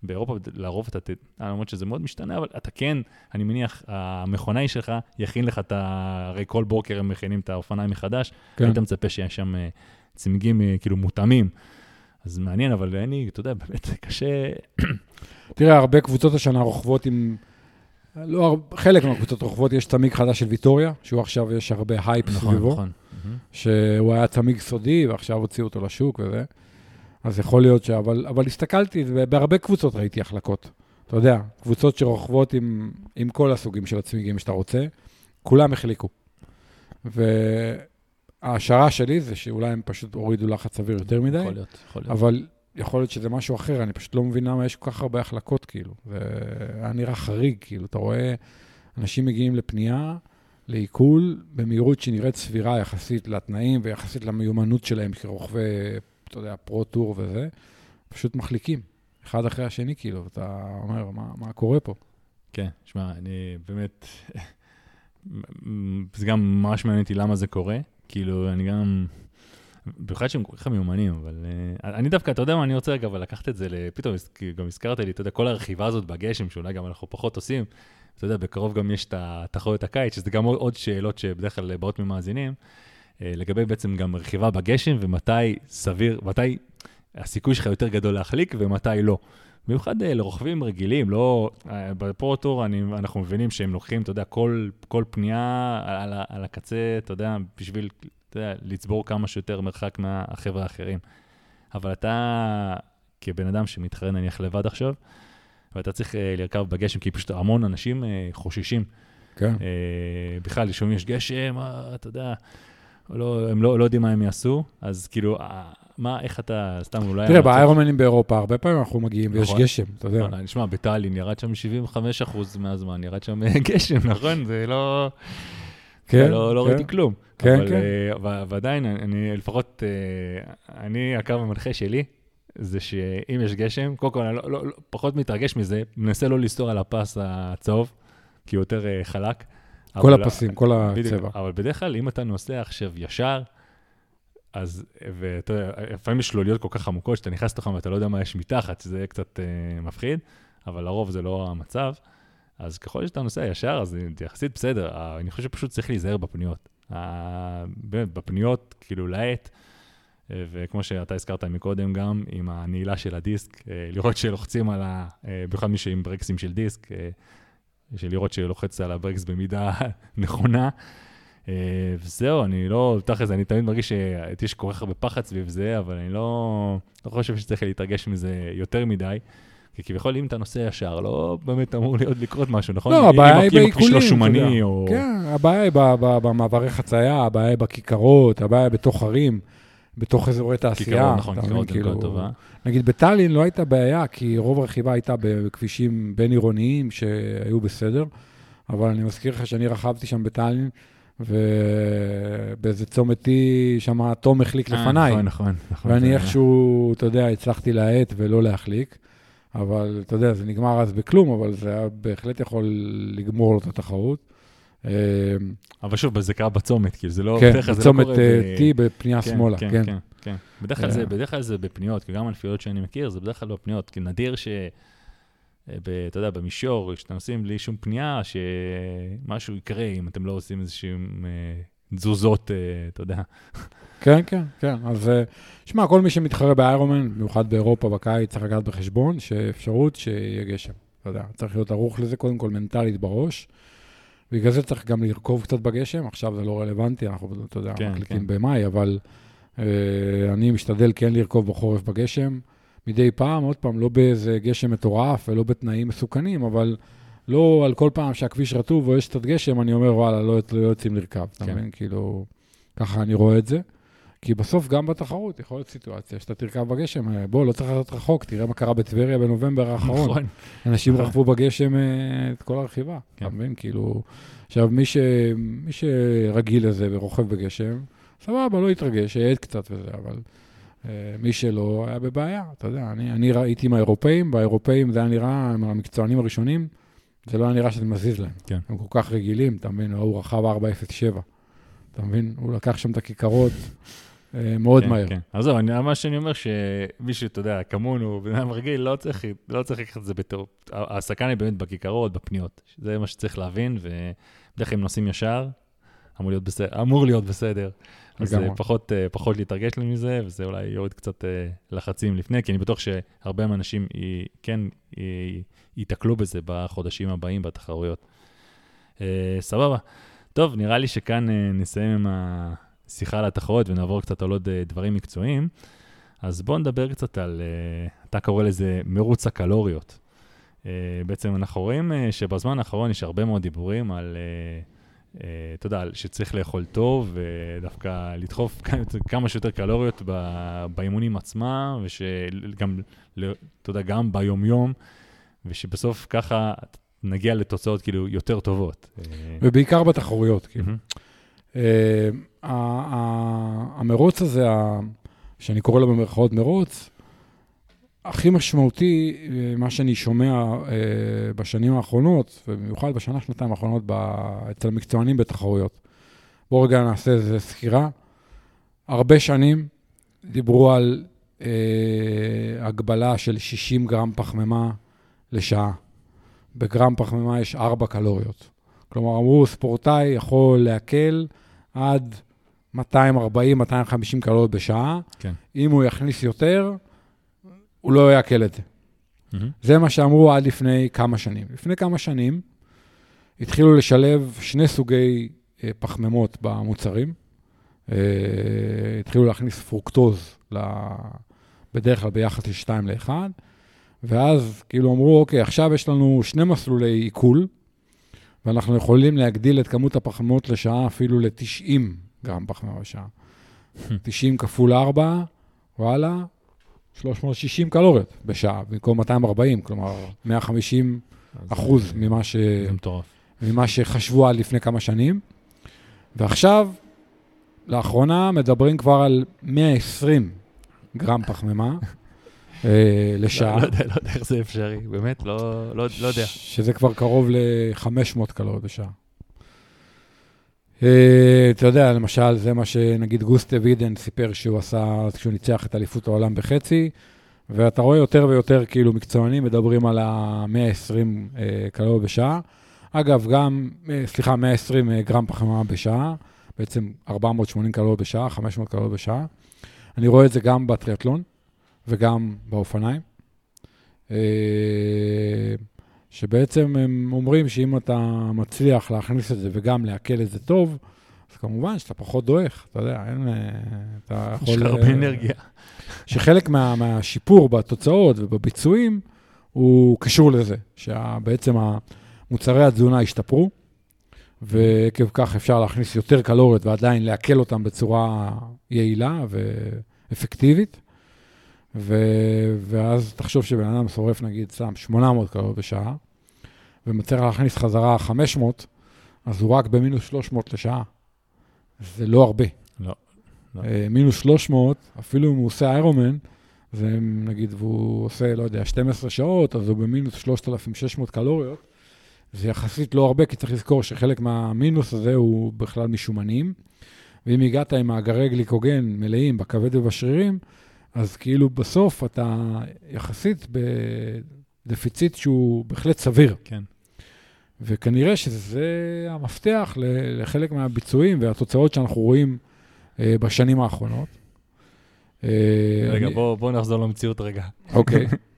[SPEAKER 1] באירופה לרוב אתה, למרות שזה מאוד משתנה, אבל אתה כן, אני מניח, המכונאי שלך יכין לך את ה... הרי כל בוקר הם מכינים את האופניים מחדש,
[SPEAKER 2] כן.
[SPEAKER 1] היית מצפה שיש שם אה, צמיגים אה, כאילו מותאמים. אז מעניין, אבל לי, אתה יודע, באמת קשה,
[SPEAKER 2] תראה, הרבה קבוצות השנה רוכבות עם... לא, חלק מהקבוצות רוכבות, יש צמיג חדש של ויטוריה, שהוא עכשיו, יש הרבה הייפ סביבו,
[SPEAKER 1] נכון. מהמם.
[SPEAKER 2] שהוא היה צמיג סודי, ועכשיו הוציאו אותו לשוק וזה. אז יכול להיות ש... אבל, אבל הסתכלתי, בהרבה קבוצות ראיתי החלקות. אתה יודע, קבוצות שרוכבות עם, עם כל הסוגים של הצמיגים שאתה רוצה, כולם החליקו. וההשערה שלי זה שאולי הם פשוט הורידו לחץ אוויר יותר מדי,
[SPEAKER 1] יכול להיות, יכול להיות.
[SPEAKER 2] אבל יכול להיות שזה משהו אחר, אני פשוט לא מבין למה יש כל כך הרבה החלקות, כאילו. זה היה נראה חריג, כאילו, אתה רואה, אנשים מגיעים לפנייה, לעיכול, במהירות שנראית סבירה יחסית לתנאים ויחסית למיומנות שלהם כרוכבי, אתה יודע, פרו-טור וזה, פשוט מחליקים, אחד אחרי השני, כאילו, ואתה אומר, מה, מה קורה פה?
[SPEAKER 1] כן, שמע, אני באמת, זה גם ממש מעניין אותי למה זה קורה. כאילו, אני גם, במיוחד שהם כל כך מיומנים, אבל uh, אני דווקא, אתה יודע מה, אני רוצה רגע, אבל לקחת את זה, פתאום גם הזכרת לי, אתה יודע, כל הרכיבה הזאת בגשם, שאולי גם אנחנו פחות עושים, אתה יודע, בקרוב גם יש את התחרויות הקיץ, שזה גם עוד- שאלות שבדרך כלל באות ממאזינים, אה, לגבי בעצם גם רכיבה בגשם, ומתי סביר, מתי הסיכוי שלך יותר גדול להחליק ומתי לא. במיוחד אה, לרוכבים רגילים, לא... אה, בפרוטור אני, אנחנו מבינים שהם לוקחים, אתה יודע, כל, כל פנייה על, ה- על הקצה, אתה יודע, בשביל, אתה יודע, לצבור כמה שיותר מרחק מהחבר'ה האחרים. אבל אתה, כבן אדם שמתחרה נניח לבד עכשיו, ואתה צריך אה, לרכב בגשם, כי פשוט המון אנשים אה, חוששים.
[SPEAKER 2] כן.
[SPEAKER 1] אה, בכלל, שומעים יש גשם, אה, אתה יודע, לא, הם לא, לא יודעים מה הם יעשו, אז כאילו, אה, מה, איך אתה, סתם, אולי...
[SPEAKER 2] תראה, באיירומנים באירופה, הרבה פעמים אנחנו מגיעים ויש
[SPEAKER 1] נכון.
[SPEAKER 2] גשם, אתה יודע.
[SPEAKER 1] נכון, נשמע, בטאלין ירד שם 75% מהזמן, ירד שם גשם, נכון? זה לא...
[SPEAKER 2] כן,
[SPEAKER 1] לא, לא
[SPEAKER 2] כן.
[SPEAKER 1] ראיתי כלום.
[SPEAKER 2] כן,
[SPEAKER 1] אבל,
[SPEAKER 2] כן.
[SPEAKER 1] אה, ו- ועדיין, אני לפחות, אה, אני, הקו המנחה שלי, זה שאם יש גשם, קודם כל, אני לא, לא, לא, פחות מתרגש מזה, מנסה לא לסתור על הפס הצהוב, כי הוא יותר אה, חלק.
[SPEAKER 2] כל
[SPEAKER 1] אבל-
[SPEAKER 2] הפסים, כל
[SPEAKER 1] בדיוק,
[SPEAKER 2] הצבע.
[SPEAKER 1] אבל בדרך כלל, אם אתה נוסע עכשיו ישר, אז, ואתה יודע, לפעמים יש שלוליות כל כך עמוקות, שאתה נכנס לתוכן ואתה לא יודע מה יש מתחת, שזה יהיה קצת אה, מפחיד, אבל לרוב זה לא המצב. אז ככל שאתה נוסע ישר, אז יחסית בסדר. אה, אני חושב שפשוט צריך להיזהר בפניות. אה, באמת, בפניות, כאילו, לעת, אה, וכמו שאתה הזכרת מקודם גם, עם הנעילה של הדיסק, לראות שלוחצים על ה... במיוחד מי שעם ברקסים של דיסק, של לראות שלוחץ על הברקס במידה נכונה. וזהו, אני לא, תכל'ס, אני תמיד מרגיש שיש כל כך הרבה פחד סביב זה, אבל אני לא, לא חושב שצריך להתרגש מזה יותר מדי. כי כביכול, אם אתה נוסע ישר, לא באמת אמור להיות לקרות משהו, נכון?
[SPEAKER 2] לא, הבעיה היא
[SPEAKER 1] אם הכביש
[SPEAKER 2] בעיקולים,
[SPEAKER 1] לא שומני. או...
[SPEAKER 2] כן, הבעיה היא במעברי חצייה, הבעיה היא בכיכרות, הבעיה היא בתוך ערים, בתוך אזורי תעשייה.
[SPEAKER 1] כיכרות, נכון, כיכרות
[SPEAKER 2] כאילו,
[SPEAKER 1] טובה.
[SPEAKER 2] נגיד בטאלין לא הייתה בעיה, כי רוב הרכיבה הייתה בכבישים בין-עירוניים שהיו בסדר, אבל אני מזכיר לך שאני רכבתי שם בטאלין, ובאיזה צומת T, שם תום החליק
[SPEAKER 1] אה,
[SPEAKER 2] לפניי.
[SPEAKER 1] נכון, נכון. נכון,
[SPEAKER 2] ואני איכשהו, אתה יודע, הצלחתי להאט ולא להחליק, אבל אתה יודע, זה נגמר אז בכלום, אבל זה היה בהחלט יכול לגמור לו את התחרות. אה,
[SPEAKER 1] אבל שוב, זה קרה בצומת, כאילו, זה לא...
[SPEAKER 2] כן,
[SPEAKER 1] לא
[SPEAKER 2] בצומת
[SPEAKER 1] קורה
[SPEAKER 2] אה, T בפנייה
[SPEAKER 1] כן,
[SPEAKER 2] שמאלה,
[SPEAKER 1] כן,
[SPEAKER 2] כן.
[SPEAKER 1] כן, כן. בדרך כלל
[SPEAKER 2] אה.
[SPEAKER 1] זה, בדרך כלל זה בפניות, כי גם הנפילות שאני מכיר, זה בדרך כלל בפניות, כי נדיר ש... אתה יודע, במישור, כשאתם נוסעים בלי שום פנייה, שמשהו יקרה אם אתם לא עושים איזשהם תזוזות, אה, אתה יודע.
[SPEAKER 2] כן, כן, כן. אז אה, שמע, כל מי שמתחרה באיירומן, במיוחד באירופה בקיץ, צריך לקחת בחשבון שאפשרות שיהיה גשם. אתה יודע, צריך להיות ערוך לזה, קודם כל מנטלית בראש. בגלל זה צריך גם לרכוב קצת בגשם, עכשיו זה לא רלוונטי, אנחנו, אתה יודע,
[SPEAKER 1] כן,
[SPEAKER 2] מקליטים
[SPEAKER 1] כן.
[SPEAKER 2] במאי, אבל אה, אני משתדל כן לרכוב בחורף בגשם. מדי פעם, עוד פעם, לא באיזה גשם מטורף ולא בתנאים מסוכנים, אבל לא על כל פעם שהכביש רטוב או יש קצת גשם, אני אומר, וואלה, לא, לא יוצאים לרכב. אתה
[SPEAKER 1] כן.
[SPEAKER 2] מבין? כאילו, ככה אני רואה את זה. כי בסוף גם בתחרות יכול להיות סיטואציה שאתה תרכב בגשם, אה, בוא, לא צריך ללכת רחוק, תראה מה קרה בטבריה בנובמבר האחרון.
[SPEAKER 1] נכון.
[SPEAKER 2] אנשים
[SPEAKER 1] נכון.
[SPEAKER 2] רכבו בגשם אה, את כל הרכיבה,
[SPEAKER 1] כן.
[SPEAKER 2] אתה מבין? כאילו, עכשיו, מי, ש... מי שרגיל לזה ורוכב בגשם, סבבה, לא יתרגש, יעד קצת וזה, אבל אה, מי שלא, היה בבעיה, אתה יודע. אני, אני ראיתי עם האירופאים, באירופאים זה היה נראה, עם המקצוענים הראשונים, זה לא נראה שזה מזיז להם.
[SPEAKER 1] כן.
[SPEAKER 2] הם כל כך רגילים, אתה מבין? ההוא רכב 407, אתה מבין? הוא לקח שם את הכיכרות אה, מאוד
[SPEAKER 1] כן,
[SPEAKER 2] מהר.
[SPEAKER 1] כן. אז זהו, מה שאני אומר, שמישהו, אתה יודע, כמונו, בן אדם רגיל, לא צריך לא צריך לקחת את זה בתור... הסכנה היא באמת בכיכרות, בפניות. זה מה שצריך להבין, ובדרך כלל אם נוסעים ישר, אמור להיות בסדר. אמור להיות בסדר. אז. אה, פחות, אה, פחות להתרגש לי מזה, וזה אולי יוריד קצת אה, לחצים לפני, כי אני בטוח שהרבה מהאנשים כן ייתקלו בזה בחודשים הבאים בתחרויות. סבבה. טוב, נראה לי שכאן נסיים עם השיחה על התחרויות ונעבור קצת על עוד דברים מקצועיים. אז בואו נדבר קצת על, אתה קורא לזה מרוץ הקלוריות. בעצם אנחנו רואים שבזמן האחרון יש הרבה מאוד דיבורים על, אתה יודע, שצריך לאכול טוב ודווקא לדחוף כמה- שיותר קלוריות באימונים עצמם, ושגם, אתה יודע, גם ביומיום, ושבסוף ככה נגיע לתוצאות כאילו יותר טובות. אה,
[SPEAKER 2] ובעיקר בתחרויות, כאילו. אה, המרוץ הזה, שאני קורא לו במרכאות מרוץ, הכי משמעותי, אה, מה שאני שומע אה, בשנים האחרונות, ובמיוחד בשנה, שנתיים האחרונות, אצל המקצוענים בתחרויות. בואו רגע נעשה איזה סקירה. הרבה שנים דיברו על אה, הגבלה של 60 גרם פחמימה לשעה. בגרם פחמימה יש 4 קלוריות. כלומר, אמרו, ספורטאי יכול להקל עד 240-250 קלוריות בשעה.
[SPEAKER 1] כן.
[SPEAKER 2] אם הוא יכניס יותר, הוא לא יעכל את זה.
[SPEAKER 1] מהמם.
[SPEAKER 2] זה מה שאמרו עד לפני כמה שנים. לפני כמה שנים התחילו לשלב שני סוגי אה, פחמימות במוצרים. אה, התחילו להכניס פרוקטוז, ל... בדרך כלל ביחס של 2 ל-1, ואז כאילו אמרו, אוקיי, עכשיו יש לנו שני מסלולי עיכול, ואנחנו יכולים להגדיל את כמות הפחמימות לשעה אפילו ל-90 גרם פחמימה בשעה. 90 כפול 4, וואלה, 360 קלוריות בשעה, במקום 240, כלומר 150
[SPEAKER 1] אז,
[SPEAKER 2] אחוז
[SPEAKER 1] אה,
[SPEAKER 2] ממה, ש... ממה שחשבו עד לפני כמה שנים. ועכשיו, לאחרונה מדברים כבר על 120 גרם פחמימה אה, לשעה,
[SPEAKER 1] לא לא יודע, לא יודע איך זה אפשרי, באמת, לא לא- לא יודע.
[SPEAKER 2] שזה כבר קרוב ל-500 קלוריות בשעה. אה, אתה יודע, למשל, זה מה שנגיד גוסטה וידן סיפר שהוא עשה כשהוא ניצח את אליפות העולם בחצי, ואתה רואה יותר ויותר כאילו מקצוענים מדברים על ה-120 אה, קלוריות בשעה. אגב, גם, אה, סליחה, 120 אה, גרם פחמימה בשעה, בעצם 480 קלוריות בשעה, 500 קלוריות בשעה. אני רואה את זה גם בטריאטלון וגם באופניים. שבעצם הם אומרים שאם אתה מצליח להכניס את זה וגם לעכל את זה טוב, אז כמובן שאתה פחות דועך, אתה יודע, אין... אה, אתה יכול...
[SPEAKER 1] יש לך הרבה
[SPEAKER 2] אה,
[SPEAKER 1] אנרגיה.
[SPEAKER 2] שחלק מה, מהשיפור בתוצאות ובביצועים הוא קשור לזה, שבעצם מוצרי התזונה השתפרו, ועקב כך אפשר להכניס יותר קלוריות ועדיין לעכל אותם בצורה יעילה ואפקטיבית. ו... ואז תחשוב שבן אדם שורף נגיד סתם 800 קלוריות בשעה, ומצליח להכניס חזרה 500, אז הוא רק במינוס 300 לשעה. זה לא הרבה.
[SPEAKER 1] לא, לא.
[SPEAKER 2] אה, מינוס 300, אפילו אם הוא עושה איירומן, זה נגיד, והוא עושה, לא יודע, 12 שעות, אז הוא במינוס 3,600 קלוריות. זה יחסית לא הרבה, כי צריך לזכור שחלק מהמינוס הזה הוא בכלל משומנים. ואם הגעת עם מאגרי גליקוגן מלאים בכבד ובשרירים, אז כאילו בסוף אתה יחסית בדפיציט שהוא בהחלט סביר.
[SPEAKER 1] כן.
[SPEAKER 2] וכנראה שזה המפתח לחלק מהביצועים והתוצאות שאנחנו רואים אה, בשנים האחרונות. אה,
[SPEAKER 1] רגע,
[SPEAKER 2] אני-
[SPEAKER 1] בוא בוא נחזור למציאות רגע.
[SPEAKER 2] אוקיי,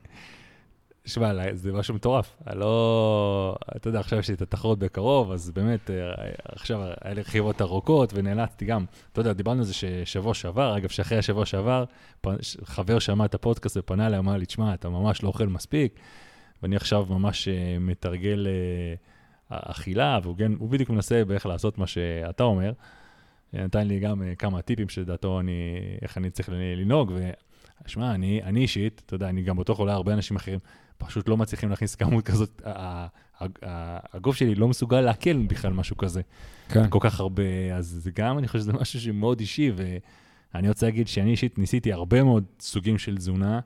[SPEAKER 1] שמע, זה משהו מטורף. לא... אתה יודע, עכשיו יש לי את התחרות בקרוב, אז באמת, אה, עכשיו היה לי רכיבות ארוכות, ונאלצתי גם, אתה יודע, דיברנו על זה ששבוע שעבר, אגב, שאחרי השבוע שעבר, חבר שמע את הפודקאסט ופנה אליי, אמר לי, תשמע, אתה ממש לא אוכל מספיק, ואני עכשיו ממש אה, מתרגל אה, אכילה, והוא כן, בדיוק מנסה באיך לעשות מה שאתה אומר. נתן לי גם כמה טיפים שלדעתו אני, איך אני צריך לנהוג, ושמע, אני, אני אישית, אתה יודע, אני גם בטוח אולי הרבה אנשים אחרים, פשוט לא מצליחים להכניס כמות כזאת, הגוף שלי לא מסוגל לעכל בכלל משהו כזה.
[SPEAKER 2] כן.
[SPEAKER 1] כל כך הרבה, אז זה גם, אני חושב שזה משהו שמאוד אישי, ואני רוצה להגיד שאני אישית ניסיתי הרבה מאוד סוגים של תזונה.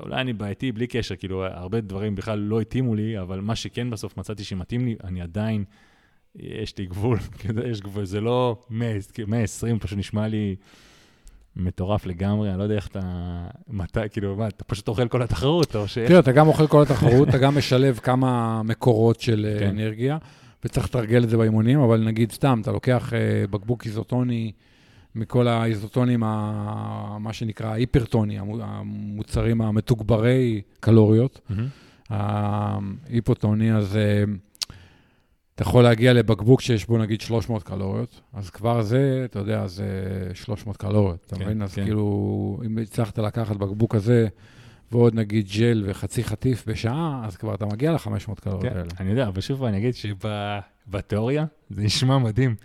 [SPEAKER 1] אולי אני בעייתי בלי קשר, כאילו, הרבה דברים בכלל לא התאימו לי, אבל מה שכן בסוף מצאתי שמתאים לי, אני עדיין, יש לי גבול, כאילו, יש גבול, זה לא 100, 120, פשוט נשמע לי מטורף לגמרי, אני לא יודע איך אתה, מתי, כאילו, מה, אתה פשוט אוכל כל התחרות, או ש...
[SPEAKER 2] תראה, אתה גם אוכל כל התחרות, אתה גם משלב כמה מקורות של אה,
[SPEAKER 1] כן.
[SPEAKER 2] אנרגיה, וצריך לתרגל את זה באימונים, אבל נגיד סתם, אתה לוקח אה, בקבוק איזוטוני מכל האיזוטונים, ה- מה שנקרא היפרטוני, המו- המוצרים המתוגברי קלוריות,
[SPEAKER 1] מהמם.
[SPEAKER 2] ההיפוטוני, אז אתה יכול להגיע לבקבוק שיש בו נגיד 300 קלוריות, אז כבר זה, אתה יודע, זה 300 קלוריות, אתה
[SPEAKER 1] כן,
[SPEAKER 2] מבין? אז
[SPEAKER 1] כן.
[SPEAKER 2] כאילו, אם הצלחת לקחת בקבוק הזה, ועוד נגיד ג'ל וחצי חטיף בשעה, אז כבר אתה מגיע ל-500 קלוריות
[SPEAKER 1] כן,
[SPEAKER 2] האלה.
[SPEAKER 1] אני יודע, אבל שוב אני אגיד שבתיאוריה זה נשמע מדהים,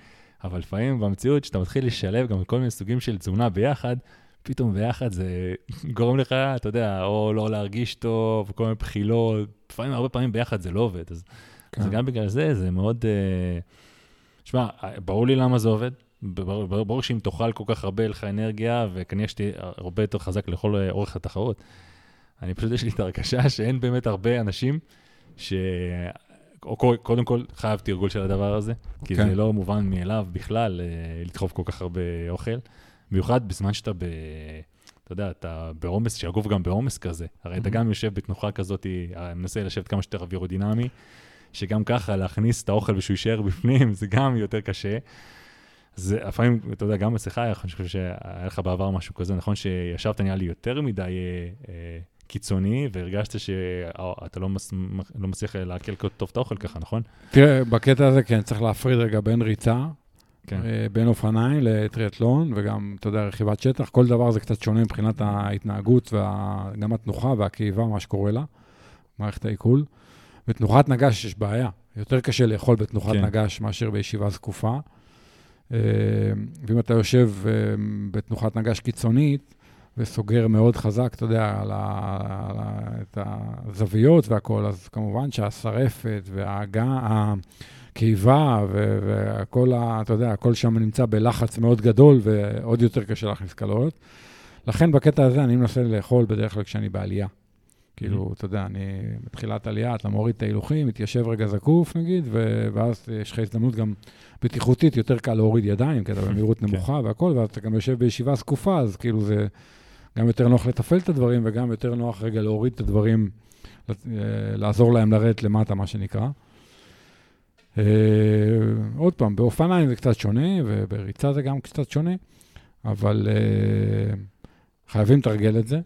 [SPEAKER 1] אבל לפעמים במציאות, כשאתה מתחיל לשלב גם כל מיני סוגים של תזונה ביחד, פתאום ביחד זה גורם לך, אתה יודע, או לא להרגיש טוב, כל מיני בחילות, לפעמים, הרבה פעמים ביחד זה לא עובד. אז,
[SPEAKER 2] כן.
[SPEAKER 1] אז גם בגלל זה, זה מאוד... אה, שמע, ברור לי למה זה עובד. ברור, שאם תאכל כל כך הרבה, לך אנרגיה, וכנראה שתהיה הרבה יותר חזק לכל אה, אורך התחרות. אני פשוט, יש לי את ההרגשה שאין באמת הרבה אנשים ש... או קו- קודם כל, חייב תרגול של הדבר הזה, כי
[SPEAKER 2] כן.
[SPEAKER 1] זה לא מובן מאליו בכלל אה, לדחוף כל כך הרבה אוכל. במיוחד בזמן שאתה ב... אתה יודע, אתה בעומס, שהגוף גם בעומס כזה. הרי אתה
[SPEAKER 2] Mhm.
[SPEAKER 1] גם יושב בתנוחה כזאת, מנסה לשבת כמה שיותר אווירודינמי, שגם ככה להכניס את האוכל ושהוא יישאר בפנים, זה גם יותר קשה. זה לפעמים, אתה יודע, גם אצלך, אני חושב שהיה לך בעבר משהו כזה, נכון שישבת נראה לי יותר מדי אה, אה, קיצוני, והרגשת שאתה לא, מס, לא מצליח לעכל טוב את האוכל ככה, נכון?
[SPEAKER 2] תראה, בקטע הזה כן, צריך להפריד רגע בין ריצה,
[SPEAKER 1] כן.
[SPEAKER 2] אה, בין אופניים לטריאטלון, וגם, אתה יודע, רכיבת שטח, כל דבר זה קצת שונה מבחינת ההתנהגות, וגם התנוחה והכאיבה, מה שקורה לה, מערכת העיכול. בתנוחת נגש יש בעיה, יותר קשה לאכול בתנוחת
[SPEAKER 1] כן.
[SPEAKER 2] נגש מאשר בישיבה זקופה. אה, ואם אתה יושב אה, בתנוחת נגש קיצונית, וסוגר מאוד חזק, אתה יודע, על ה, על ה, את הזוויות והכול, אז כמובן שהשרפת וההגה, הקיבה ו- והכל, ה- אתה יודע, הכל שם נמצא בלחץ מאוד גדול ועוד יותר קשה להכניס קלוריות. לכן בקטע הזה אני מנסה לאכול בדרך כלל כשאני בעלייה. כאילו, אתה יודע, אני בתחילת עלייה, אתה מוריד את ההילוכים, מתיישב רגע זקוף נגיד, ואז יש לך הזדמנות גם בטיחותית, יותר קל להוריד ידיים, כי אתה במהירות
[SPEAKER 1] כן.
[SPEAKER 2] נמוכה והכל, ואז אתה גם יושב בישיבה זקופה, אז כאילו זה גם יותר נוח לתפעל את הדברים, וגם יותר נוח רגע להוריד את הדברים, אה, לעזור להם לרדת למטה, מה שנקרא. אה, עוד פעם, באופניים זה קצת שונה, ובריצה זה גם קצת שונה, אבל אה, חייבים לתרגל את זה.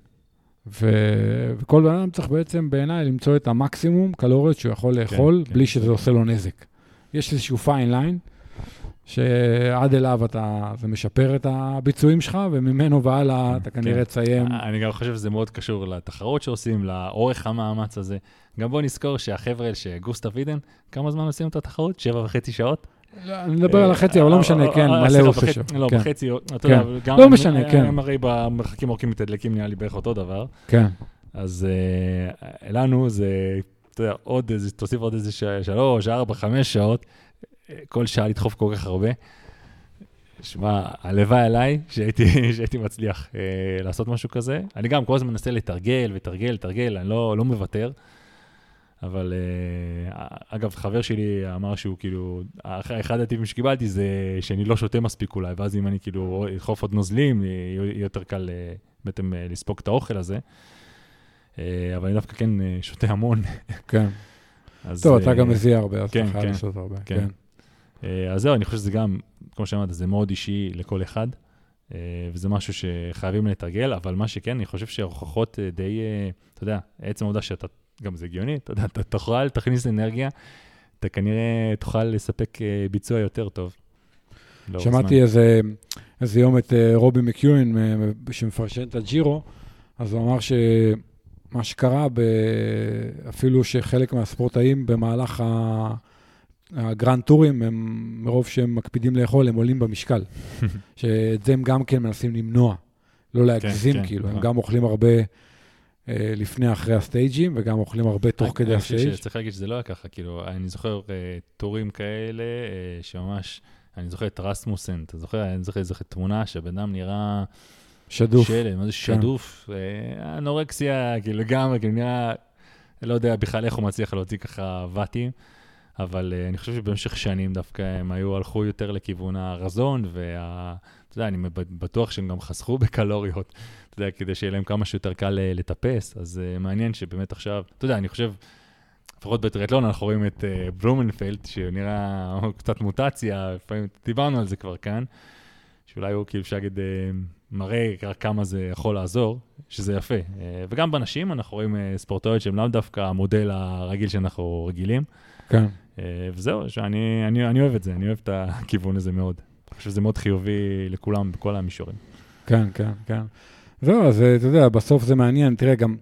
[SPEAKER 2] ו- וכל בן אדם צריך בעצם בעיניי למצוא את המקסימום קלוריות שהוא יכול לאכול,
[SPEAKER 1] כן.
[SPEAKER 2] בלי שזה עושה לו נזק. יש איזשהו פיין ליין, שעד אליו אתה, זה משפר את הביצועים שלך, וממנו והלאה אתה כנראה
[SPEAKER 1] כן.
[SPEAKER 2] תסיים.
[SPEAKER 1] אני גם חושב שזה מאוד קשור לתחרות שעושים, לאורך המאמץ הזה. גם בוא נזכור שהחבר'ה האלה שגוסטה וידן, כמה זמן עושים את התחרות? שבע וחצי שעות?
[SPEAKER 2] לא, אני מדבר על החצי, אבל לא
[SPEAKER 1] אה,
[SPEAKER 2] משנה,
[SPEAKER 1] אה,
[SPEAKER 2] כן,
[SPEAKER 1] אה,
[SPEAKER 2] מלא הוא חושב.
[SPEAKER 1] לא,
[SPEAKER 2] כן,
[SPEAKER 1] בחצי, אתה
[SPEAKER 2] כן.
[SPEAKER 1] יודע, גם...
[SPEAKER 2] לא משנה, כן.
[SPEAKER 1] הם הרי במרחקים ארוכים מתדלקים נראה לי בערך אותו דבר.
[SPEAKER 2] כן,
[SPEAKER 1] אז לנו זה, אתה יודע, עוד איזה, תוסיף עוד איזה שלוש, ארבע, חמש שעות, כל שעה לדחוף כל כך הרבה. שמע, הלוואי עליי שהייתי, שהייתי מצליח אה, לעשות משהו כזה. אני גם כל הזמן מנסה לתרגל ותרגל, לתרגל, אני לא, לא מוותר. אבל אה, אגב, חבר שלי אמר שהוא כאילו, אח- אחד הטיפים שקיבלתי זה שאני לא שותה מספיק אולי, ואז אם אני כאילו אדחוף עוד נוזלים, יהיה יותר קל אה, בעצם אה, לספוג את האוכל הזה. אבל אני דווקא כן שותה המון.
[SPEAKER 2] כן.
[SPEAKER 1] אז,
[SPEAKER 2] טוב, אתה גם מזיע הרבה, אז
[SPEAKER 1] כן,
[SPEAKER 2] אתה חייב
[SPEAKER 1] כן,
[SPEAKER 2] לעשות הרבה.
[SPEAKER 1] כן.
[SPEAKER 2] כן.
[SPEAKER 1] אז זהו, אני חושב שזה גם, כמו שאמרת, זה מאוד אישי לכל אחד, וזה משהו שחייבים לתרגל, אבל מה שכן, אני חושב שההוכחות די, אתה יודע, עצם העובדה שאתה, גם זה הגיוני, אתה יודע, אתה תוכל, תכניס אנרגיה, אתה כנראה תוכל לספק אה, ביצוע יותר טוב.
[SPEAKER 2] שמעתי. איזה, איזה יום את אה, רובי מקיואין, אה, שמפרשן את הג'ירו, אז הוא אמר שמה מה שקרה, ב... אפילו שחלק מהספורטאים במהלך ה... הגרנד טורים, הם, מרוב שהם מקפידים לאכול, הם עולים במשקל. שאת זה הם גם כן מנסים למנוע, לא להגזים,
[SPEAKER 1] כן,
[SPEAKER 2] כאילו. הם
[SPEAKER 1] נכון.
[SPEAKER 2] גם אוכלים הרבה לפני, אחרי ה stage ים, וגם אוכלים הרבה תוך כדי
[SPEAKER 1] אני חושב
[SPEAKER 2] ה stage.
[SPEAKER 1] שצריך להגיד שזה לא היה ככה, כאילו, אני זוכר אה, טורים כאלה, אה, שממש, אני זוכר את רסמוסן, אתה זוכר? אני זוכר איזו תמונה שהבן אדם נראה
[SPEAKER 2] שדוף.
[SPEAKER 1] שלם, איזה שדוף, אה, אנורקסיה, כאילו, לגמרי, כאילו, נראה, לא יודע בכלל איך הוא מצליח להוציא ככה ואטים. אבל uh, אני חושב שבמשך שנים דווקא הם היו, הלכו יותר לכיוון הרזון, וה... אתה יודע, אני בטוח שהם גם חסכו בקלוריות, אתה יודע, כדי שיהיה להם כמה שיותר קל אה, לטפס. אז uh, מעניין שבאמת עכשיו, אתה יודע, אני חושב, לפחות בטריאטלון אנחנו רואים את uh, בלומנפלד, שנראה קצת מוטציה, לפעמים דיברנו על זה כבר כאן, שאולי הוא כאילו אפשר להגיד, uh, מראה כמה זה יכול לעזור, שזה יפה. Uh, וגם בנשים אנחנו רואים uh, ספורטאיות שהן לאו דווקא המודל הרגיל שאנחנו רגילים.
[SPEAKER 2] כן.
[SPEAKER 1] Uh, וזהו, שאני אני, אני אוהב את זה, אני אוהב את הכיוון הזה מאוד. אני חושב שזה מאוד חיובי לכולם בכל המישורים.
[SPEAKER 2] כן, כן, כן. זהו, אז אה, אתה יודע, בסוף זה מעניין. תראה, גם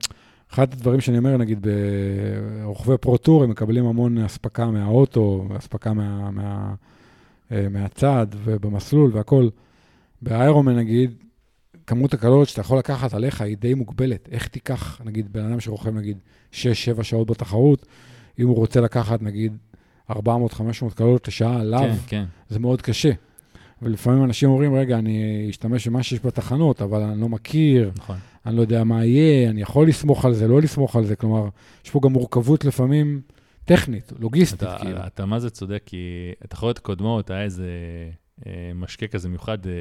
[SPEAKER 2] אחד הדברים שאני אומר, נגיד, ברוכבי פרו-טור, הם מקבלים המון אספקה מהאוטו, אספקה מה, מה, אה, מהצד ובמסלול והכול. באיירומן, נגיד, כמות הקלוריות שאתה יכול לקחת עליך היא די מוגבלת. איך תיקח, נגיד, בן אדם שרוכב, נגיד, 6-7 שעות בתחרות, אם הוא רוצה לקחת, נגיד, 400-500 קלוריות לשעה עליו,
[SPEAKER 1] כן, כן.
[SPEAKER 2] זה מאוד קשה. ולפעמים אנשים אומרים, רגע, אני אשתמש במה שיש בתחנות, אבל אני לא מכיר,
[SPEAKER 1] נכון.
[SPEAKER 2] אני לא יודע מה יהיה, אני יכול לסמוך על זה, לא לסמוך על זה. כלומר, יש פה גם מורכבות לפעמים טכנית, לוגיסטית,
[SPEAKER 1] אתה,
[SPEAKER 2] כאילו.
[SPEAKER 1] אתה מה זה צודק, כי התחרויות הקודמות היה איזה אה, משקה כזה מיוחד, אה,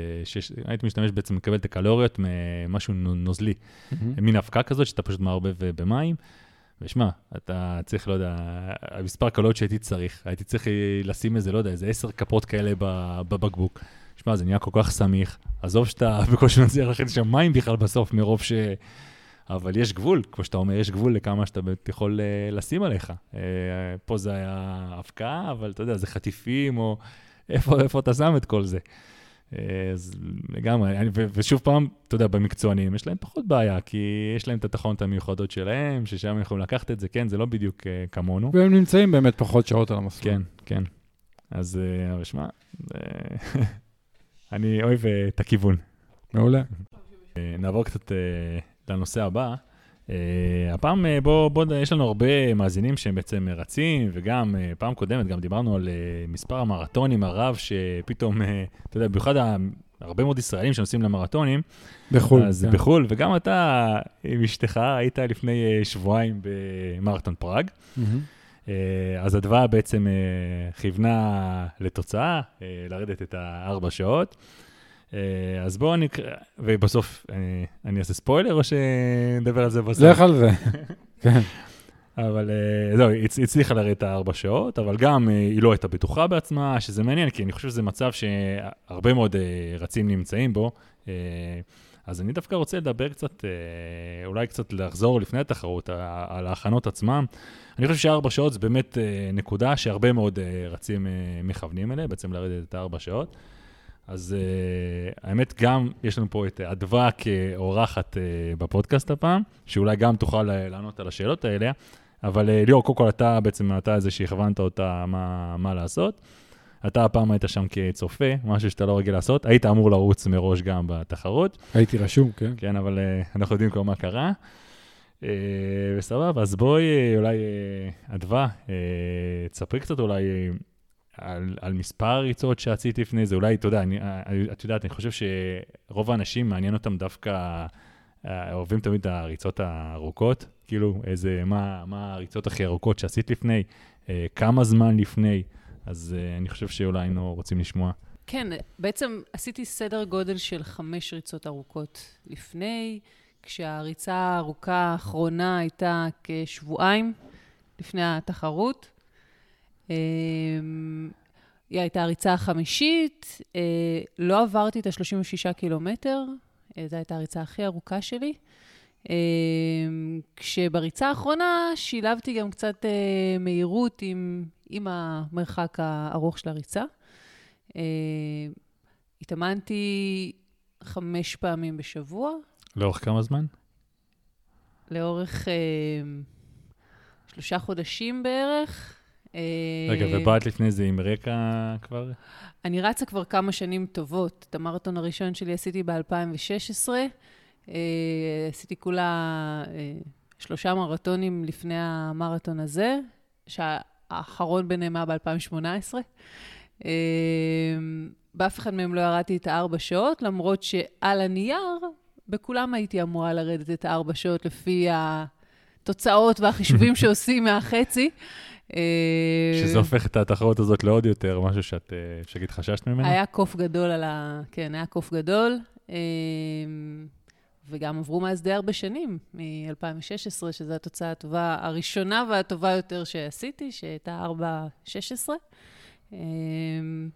[SPEAKER 1] הייתי משתמש בעצם, מקבל את הקלוריות ממשהו נו- נוזלי.
[SPEAKER 2] מהמם.
[SPEAKER 1] מין אבקה כזאת שאתה פשוט מערבב אה, במים. ושמע, אתה צריך, לא יודע, המספר קלוריות שהייתי צריך, הייתי צריך לשים איזה, לא יודע, איזה עשר כפות כאלה בבקבוק. שמע, זה נהיה כל כך סמיך, עזוב שאתה בקושי מצליח להכין שם מים בכלל בסוף, מרוב ש... אבל יש גבול, כמו שאתה אומר, יש גבול לכמה שאתה באמת יכול אה, לשים עליך. אה, פה זה היה אבקה, אבל אתה יודע, זה חטיפים, או איפה, איפה אתה שם את כל זה. אה, אז לגמרי, אני- ו- ושוב פעם, אתה יודע, במקצוענים יש להם פחות בעיה, כי יש להם את התחנות המיוחדות שלהם, ששם הם יכולים לקחת את זה, כן, זה לא בדיוק אה, כמונו.
[SPEAKER 2] והם נמצאים באמת פחות שעות על המסלול.
[SPEAKER 1] כן, כן. אז, אה, אבל שמע, אני אוהב אה, את הכיוון.
[SPEAKER 2] מעולה.
[SPEAKER 1] אה, נעבור קצת אה, לנושא הבא. אה, הפעם, אה, בוא, בוא, יש לנו הרבה מאזינים שהם בעצם רצים, וגם אה, פעם קודמת גם דיברנו על אה, מספר המרתונים הרב, שפתאום, אה, אתה יודע, במיוחד ה- הרבה מאוד ישראלים שנוסעים למרתונים,
[SPEAKER 2] בחו"ל.
[SPEAKER 1] אז
[SPEAKER 2] כן.
[SPEAKER 1] בחו"ל, וגם אתה עם אשתך היית לפני אה, שבועיים במרתון פראג.
[SPEAKER 2] מהמם.
[SPEAKER 1] אה, אז אדווה בעצם אה, כיוונה לתוצאה, אה, לרדת את הארבע שעות. אה, אז בואו נקרא, ובסוף אה, אני אעשה ספוילר או שנדבר על זה בסוף?
[SPEAKER 2] לך על זה. כן.
[SPEAKER 1] אבל אה, זהו, היא הצ- הצליחה לרדת את הארבע שעות, אבל גם אה, היא לא הייתה בטוחה בעצמה, שזה מעניין, כי אני חושב שזה מצב שהרבה מאוד רצים נמצאים בו. אז אני דווקא רוצה לדבר קצת, אולי קצת לחזור לפני התחרות, על ההכנות עצמם. אני חושב שארבע שעות זה באמת נקודה שהרבה מאוד רצים מכוונים אליה, בעצם לרדת את הארבע שעות. אז uh, האמת, גם יש לנו פה את אדווה כאורחת uh, בפודקאסט הפעם, שאולי גם תוכל אה, לענות על השאלות האלה, אבל uh, ליאור, קודם כל אתה בעצם, אתה זה שהכוונת אותה מה, מה לעשות. אתה הפעם היית שם כצופה, משהו שאתה לא רגיל לעשות. היית אמור לרוץ מראש גם בתחרות,
[SPEAKER 2] הייתי רשום, כן.
[SPEAKER 1] כן, אבל uh, אנחנו יודעים כבר מה קרה. Uh, וסבבה, אז בואי, אה, אולי, uh, אדווה, uh, תספרי קצת אולי uh, על, על מספר הריצות שעשית לפני זה. אולי, אתה יודע, אני, אה, את יודעת, אני חושב שרוב האנשים מעניין אותם דווקא, אה, אוהבים תמיד את הריצות הארוכות, כאילו, איזה, מה, מה הריצות הכי ארוכות שעשית לפני, אה, כמה זמן לפני, אז אה, אני חושב שאולי היינו רוצים לשמוע.
[SPEAKER 3] כן, בעצם עשיתי סדר גודל של חמש ריצות ארוכות לפני, כשהריצה הארוכה האחרונה הייתה כשבועיים לפני התחרות. אמ, היא הייתה הריצה החמישית, אה, לא עברתי את ה-36 קילומטר, אה, זו הייתה הריצה הכי ארוכה שלי. אמ, כשבריצה האחרונה שילבתי גם קצת אה, מהירות עם, עם המרחק הארוך של הריצה. אה, התאמנתי חמש פעמים בשבוע,
[SPEAKER 1] לאורך כמה זמן?
[SPEAKER 3] לאורך אה, שלושה חודשים בערך. אה,
[SPEAKER 1] רגע, ובאת לפני זה עם רקע כבר?
[SPEAKER 3] אני רצה כבר כמה שנים טובות. את המרתון הראשון שלי עשיתי ב-2016. אה, עשיתי כולה אה, שלושה מרתונים לפני המרתון הזה, שהאחרון ביניהם היה ב-2018. אה, באף אחד מהם לא ירדתי את הארבע שעות, למרות שעל הנייר, בכולם הייתי אמורה לרדת את הארבע שעות לפי התוצאות והחישובים שעושים מהחצי.
[SPEAKER 1] שזה הופך את התחרות הזאת לעוד יותר, משהו שאת, אפשר להגיד, חששת ממנו?
[SPEAKER 3] היה קוף גדול על ה... כן, היה קוף גדול. וגם עברו מאז די הרבה שנים, מ-2016, שזו התוצאה הטובה הראשונה והטובה יותר שעשיתי, שהייתה 4-16.
[SPEAKER 1] אמ,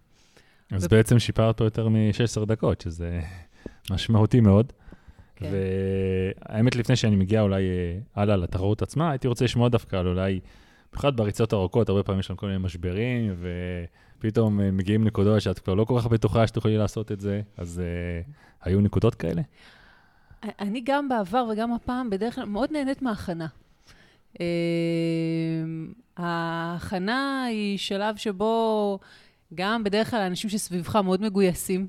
[SPEAKER 1] אז ו... בעצם שיפרת פה יותר מ-16 דקות, שזה משמעותי מאוד. כן. והאמת, לפני שאני מגיע אולי אה, הלאה לתחרות עצמה, הייתי רוצה לשמוע דווקא על אולי, במיוחד בריצות ארוכות, הרבה פעמים יש לנו כל מיני משברים, ופתאום אה, מגיעים נקודות שאת כבר לא כל כך בטוחה שתוכלי לעשות את זה, אז uh, היו נקודות כאלה?
[SPEAKER 3] אני גם בעבר וגם הפעם בדרך כלל מאוד נהנית מההכנה. אמ, ההכנה היא שלב שבו גם בדרך כלל האנשים שסביבך מאוד מגויסים,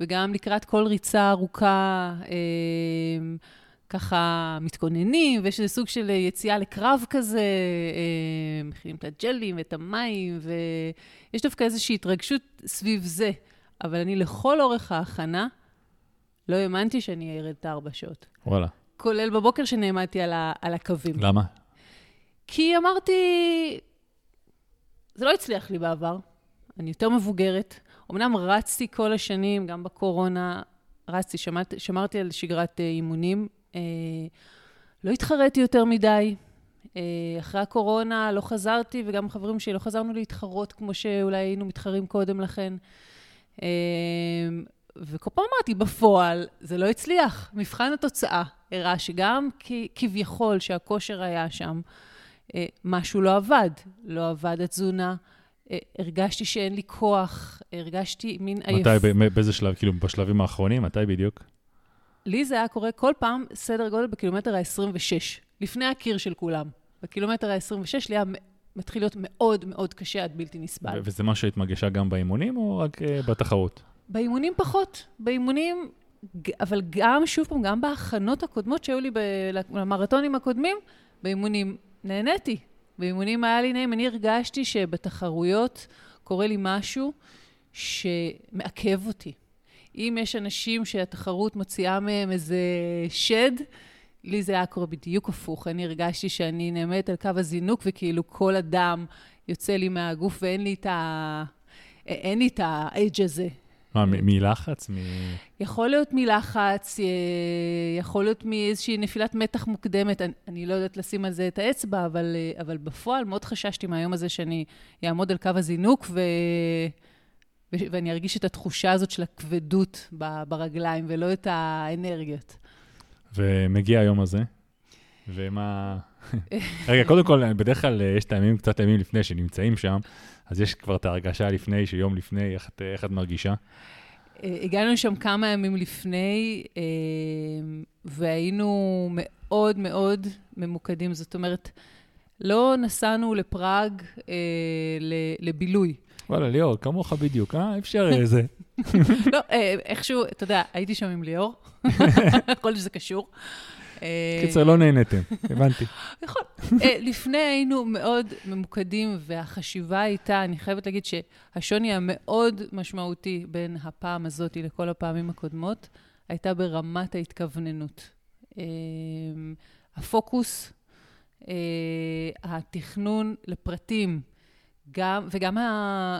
[SPEAKER 3] וגם לקראת כל ריצה ארוכה, ככה מתכוננים, ויש איזה סוג של יציאה לקרב כזה, אמ, מכינים את הג'לים ואת המים, ויש דווקא איזושהי התרגשות סביב זה. אבל אני לכל אורך ההכנה, לא האמנתי שאני ארד את הארבע שעות.
[SPEAKER 1] וואלה.
[SPEAKER 3] כולל בבוקר שנעמדתי על, ה, על הקווים.
[SPEAKER 1] למה?
[SPEAKER 3] כי אמרתי, זה לא הצליח לי בעבר, אני יותר מבוגרת. אמנם רצתי כל השנים, גם בקורונה, רצתי, שמרתי על שגרת אה, אימונים. אה, לא התחרתי יותר מדי. אה, אחרי הקורונה לא חזרתי, וגם חברים שלי לא חזרנו להתחרות כמו שאולי היינו מתחרים קודם לכן. אה, וכל פעם אמרתי, בפועל זה לא הצליח. מבחן התוצאה הראה שגם כביכול שהכושר היה שם, משהו לא עבד. לא עבד התזונה, הרגשתי שאין לי כוח, הרגשתי מין עייף.
[SPEAKER 1] מתי, באיזה שלב? כאילו, בשלבים האחרונים? מתי בדיוק?
[SPEAKER 3] לי זה היה קורה כל פעם סדר גודל בקילומטר ה-26, לפני הקיר של כולם. בקילומטר ה-26 לי היה מתחיל להיות מאוד מאוד קשה עד בלתי נסבל.
[SPEAKER 1] וזה משהו שהיית מרגישה גם באימונים או רק uh, בתחרות?
[SPEAKER 3] באימונים פחות. באימונים, אבל גם, שוב פעם, גם בהכנות הקודמות שהיו לי למרתונים הקודמים, באימונים נהניתי. באימונים היה לי נעים. אני הרגשתי שבתחרויות קורה לי משהו שמעכב אותי. אם יש אנשים שהתחרות מוציאה מהם איזה שד, לי זה היה קורה בדיוק הפוך. אני הרגשתי שאני נעמדת על קו הזינוק, וכאילו כל אדם יוצא לי מהגוף ואין לי את ה... אין לי את האדג' הזה
[SPEAKER 1] מה, מלחץ? מ...
[SPEAKER 3] יכול להיות מלחץ, אה, יכול להיות מאיזושהי נפילת מתח מוקדמת. אני, אני לא יודעת לשים על זה את האצבע, אבל, אה, אבל בפועל מאוד חששתי מהיום הזה שאני אעמוד על קו הזינוק ו... ואני ארגיש את התחושה הזאת של הכבדות ברגליים, ולא את האנרגיות.
[SPEAKER 1] ומגיע היום הזה, ומה... רגע, קודם כל, בדרך כלל אה, יש את הימים, קצת ימים לפני שנמצאים שם, אז יש כבר את ההרגשה לפני, שיום לפני, איך את, איך את מרגישה?
[SPEAKER 3] אה, הגענו לשם כמה ימים לפני, אה, והיינו מאוד מאוד ממוקדים. זאת אומרת, לא נסענו לפראג לבילוי.
[SPEAKER 1] וואלה, ליאור, כמוך בדיוק, אה? אפשר איזה.
[SPEAKER 3] לא, איכשהו, אתה יודע, הייתי שם עם ליאור, להיות שזה קשור.
[SPEAKER 1] אה, קיצר, לא נהניתם, הבנתי.
[SPEAKER 3] נכון. אה, לפני היינו מאוד ממוקדים, והחשיבה הייתה, אני חייבת להגיד שהשוני המאוד משמעותי בין הפעם הזאת לכל הפעמים הקודמות, הייתה ברמת ההתכווננות. אה, הפוקוס, התכנון לפרטים, גם, וגם ה...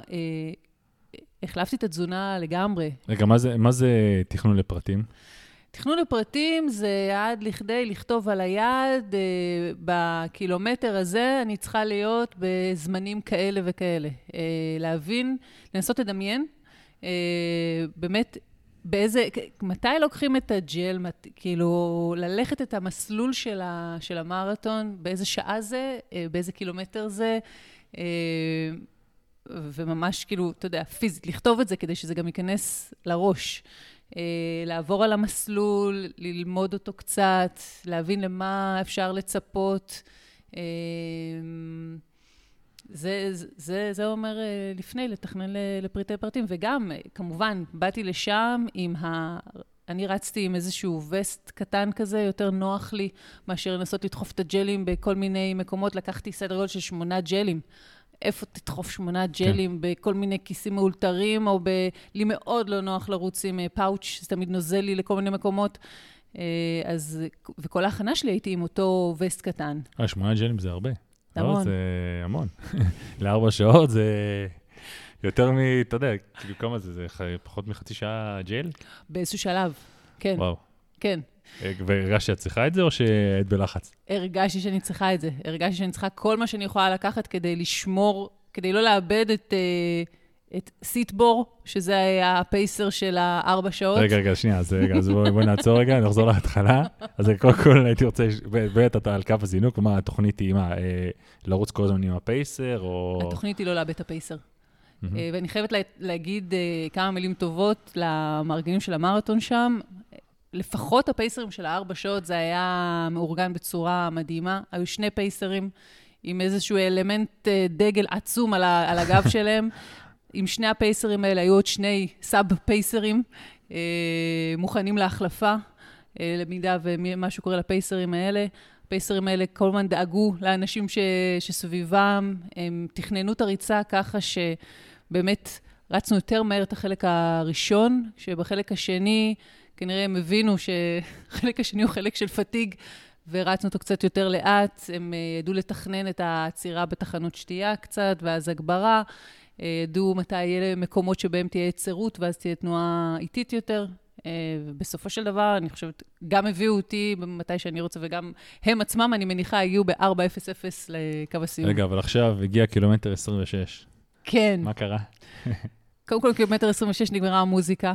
[SPEAKER 3] החלפתי את התזונה לגמרי.
[SPEAKER 1] רגע, מה זה, מה זה תכנון לפרטים?
[SPEAKER 3] תכנון לפרטים זה עד לכדי לכתוב על היד, אה, בקילומטר הזה אני צריכה להיות בזמנים כאלה וכאלה. אה, להבין, לנסות לדמיין, אה, באמת, באיזה, מתי לוקחים את הג'ל, מת, כאילו, ללכת את המסלול של, ה, של המרתון, באיזה שעה זה, אה, באיזה קילומטר זה, אה, וממש כאילו, אתה יודע, פיזית, לכתוב את זה כדי שזה גם ייכנס לראש. אה, לעבור על המסלול, ללמוד אותו קצת, להבין למה אפשר לצפות. אה, זה, זה, זה אומר אה, לפני, לתכנן לפריטי פרטים. וגם, כמובן, באתי לשם עם ה... אני רצתי עם איזשהו וסט קטן כזה, יותר נוח לי מאשר לנסות לדחוף את הג'לים בכל מיני מקומות. לקחתי סדר גודל של שמונה ג'לים. איפה תדחוף שמונה כן. ג'לים כן. בכל מיני כיסים מאולתרים, או ב... לי מאוד לא נוח לרוץ עם פאוץ', אה, זה תמיד נוזל לי לכל מיני מקומות. אה, אז, וכל ההכנה שלי הייתי עם אותו וסט קטן.
[SPEAKER 1] אה, שמונה ג'לים זה הרבה.
[SPEAKER 3] זה המון.
[SPEAKER 1] לא, זה המון. לארבע שעות זה יותר מ... אתה יודע, כאילו כמה זה? זה פחות מחצי שעה ג'ל?
[SPEAKER 3] באיזשהו שלב, כן.
[SPEAKER 1] וואו.
[SPEAKER 3] כן.
[SPEAKER 1] אה, והרגשת שאת צריכה את זה, או שהיית בלחץ?
[SPEAKER 3] הרגשתי שאני צריכה את זה. הרגשתי שאני צריכה כל מה שאני יכולה לקחת כדי לשמור, כדי לא לאבד את, אה, את סיטבור, שזה היה הפייסר של הארבע שעות.
[SPEAKER 1] רגע, רגע, שנייה, אז רגע, אז בואי בוא נעצור רגע, נחזור להתחלה. אז קודם כל הייתי רוצה, באמת אתה על קו הזינוק, מה התוכנית היא, מה, אה, לרוץ כל הזמן עם הפייסר, או...
[SPEAKER 3] התוכנית היא לא לאבד את הפייסר. Mm-hmm. ואני חייבת לה, להגיד כמה מילים טובות למארגנים של המרתון שם. לפחות הפייסרים של הארבע שעות, זה היה מאורגן בצורה מדהימה. היו שני פייסרים עם איזשהו אלמנט אה, דגל עצום על, על הגב שלהם. עם שני הפייסרים האלה היו עוד שני סאב פייסרים אה, מוכנים להחלפה, אה, למידה ומשהו קורה לפייסרים האלה. הפייסרים האלה כל הזמן דאגו לאנשים ש, שסביבם, הם תכננו את הריצה ככה שבאמת רצנו יותר מהר את החלק הראשון, שבחלק השני כנראה הם הבינו שחלק השני הוא חלק של פתיג, ורצנו אותו קצת יותר לאט. הם אה, ידעו לתכנן את העצירה בתחנות שתייה קצת, ואז הגברה. אה, ידעו מתי יהיה מקומות שבהם תהיה יצרות, ואז תהיה תנועה איטית יותר. אה, ובסופו של דבר, אני חושבת, גם הביאו אותי מתי שאני רוצה, וגם הם עצמם, אני מניחה, הגיעו ב-4.00 לקו הסיום.
[SPEAKER 1] רגע, אבל עכשיו הגיע קילומטר 26.
[SPEAKER 3] כן.
[SPEAKER 1] מה קרה?
[SPEAKER 3] קודם כל, קילומטר 26 נגמרה המוזיקה.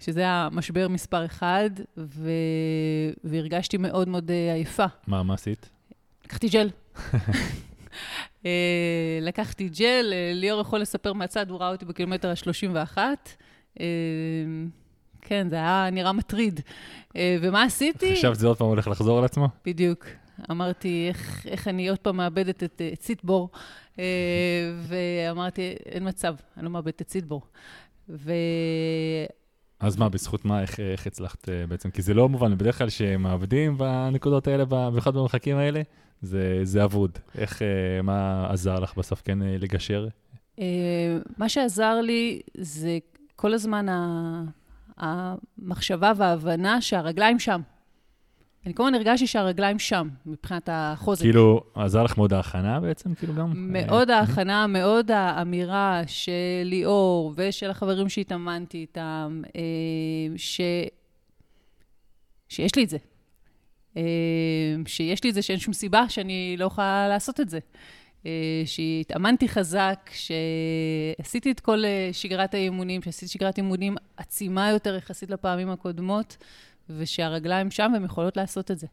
[SPEAKER 3] שזה היה משבר מספר אחד, ו... והרגשתי מאוד מאוד אה, עייפה.
[SPEAKER 1] מה, מה עשית?
[SPEAKER 3] לקחתי ג'ל. אה, לקחתי ג'ל, אה, ליאור יכול לספר מהצד, הוא ראה אותי בקילומטר ה-31. כן, זה היה נראה מטריד. ומה עשיתי?
[SPEAKER 1] חשבת שזה עוד פעם הולך לחזור על עצמו?
[SPEAKER 3] בדיוק. אמרתי, איך, איך אני עוד פעם מאבדת את, את סיטבור? ואמרתי, אין מצב, אני לא מאבדת את סיטבור. ו...
[SPEAKER 1] אז מה, בזכות מה, איך, איך הצלחת אה, בעצם? כי זה לא מובן, בדרך כלל שמאבדים בנקודות האלה, במיוחד במרחקים האלה, זה, זה אבוד. איך, אה, מה עזר לך בסוף כן אה, לגשר?
[SPEAKER 3] מה שעזר לי זה כל הזמן המחשבה וההבנה שהרגליים שם. אני כל הזמן הרגשתי שהרגליים שם, מבחינת החוזק.
[SPEAKER 1] כאילו, עזר לך מאוד ההכנה בעצם, כאילו גם?
[SPEAKER 3] מאוד ההכנה, מאוד האמירה של ליאור ושל החברים שהתאמנתי איתם, אה, ש... שיש לי את זה. אה, שיש לי את זה, שאין שום סיבה שאני לא יכולה לעשות את זה. אה, שהתאמנתי חזק, שעשיתי את כל שגרת האימונים, שעשיתי שגרת אימונים עצימה יותר יחסית לפעמים הקודמות. ושהרגליים שם והן יכולות לעשות את זה.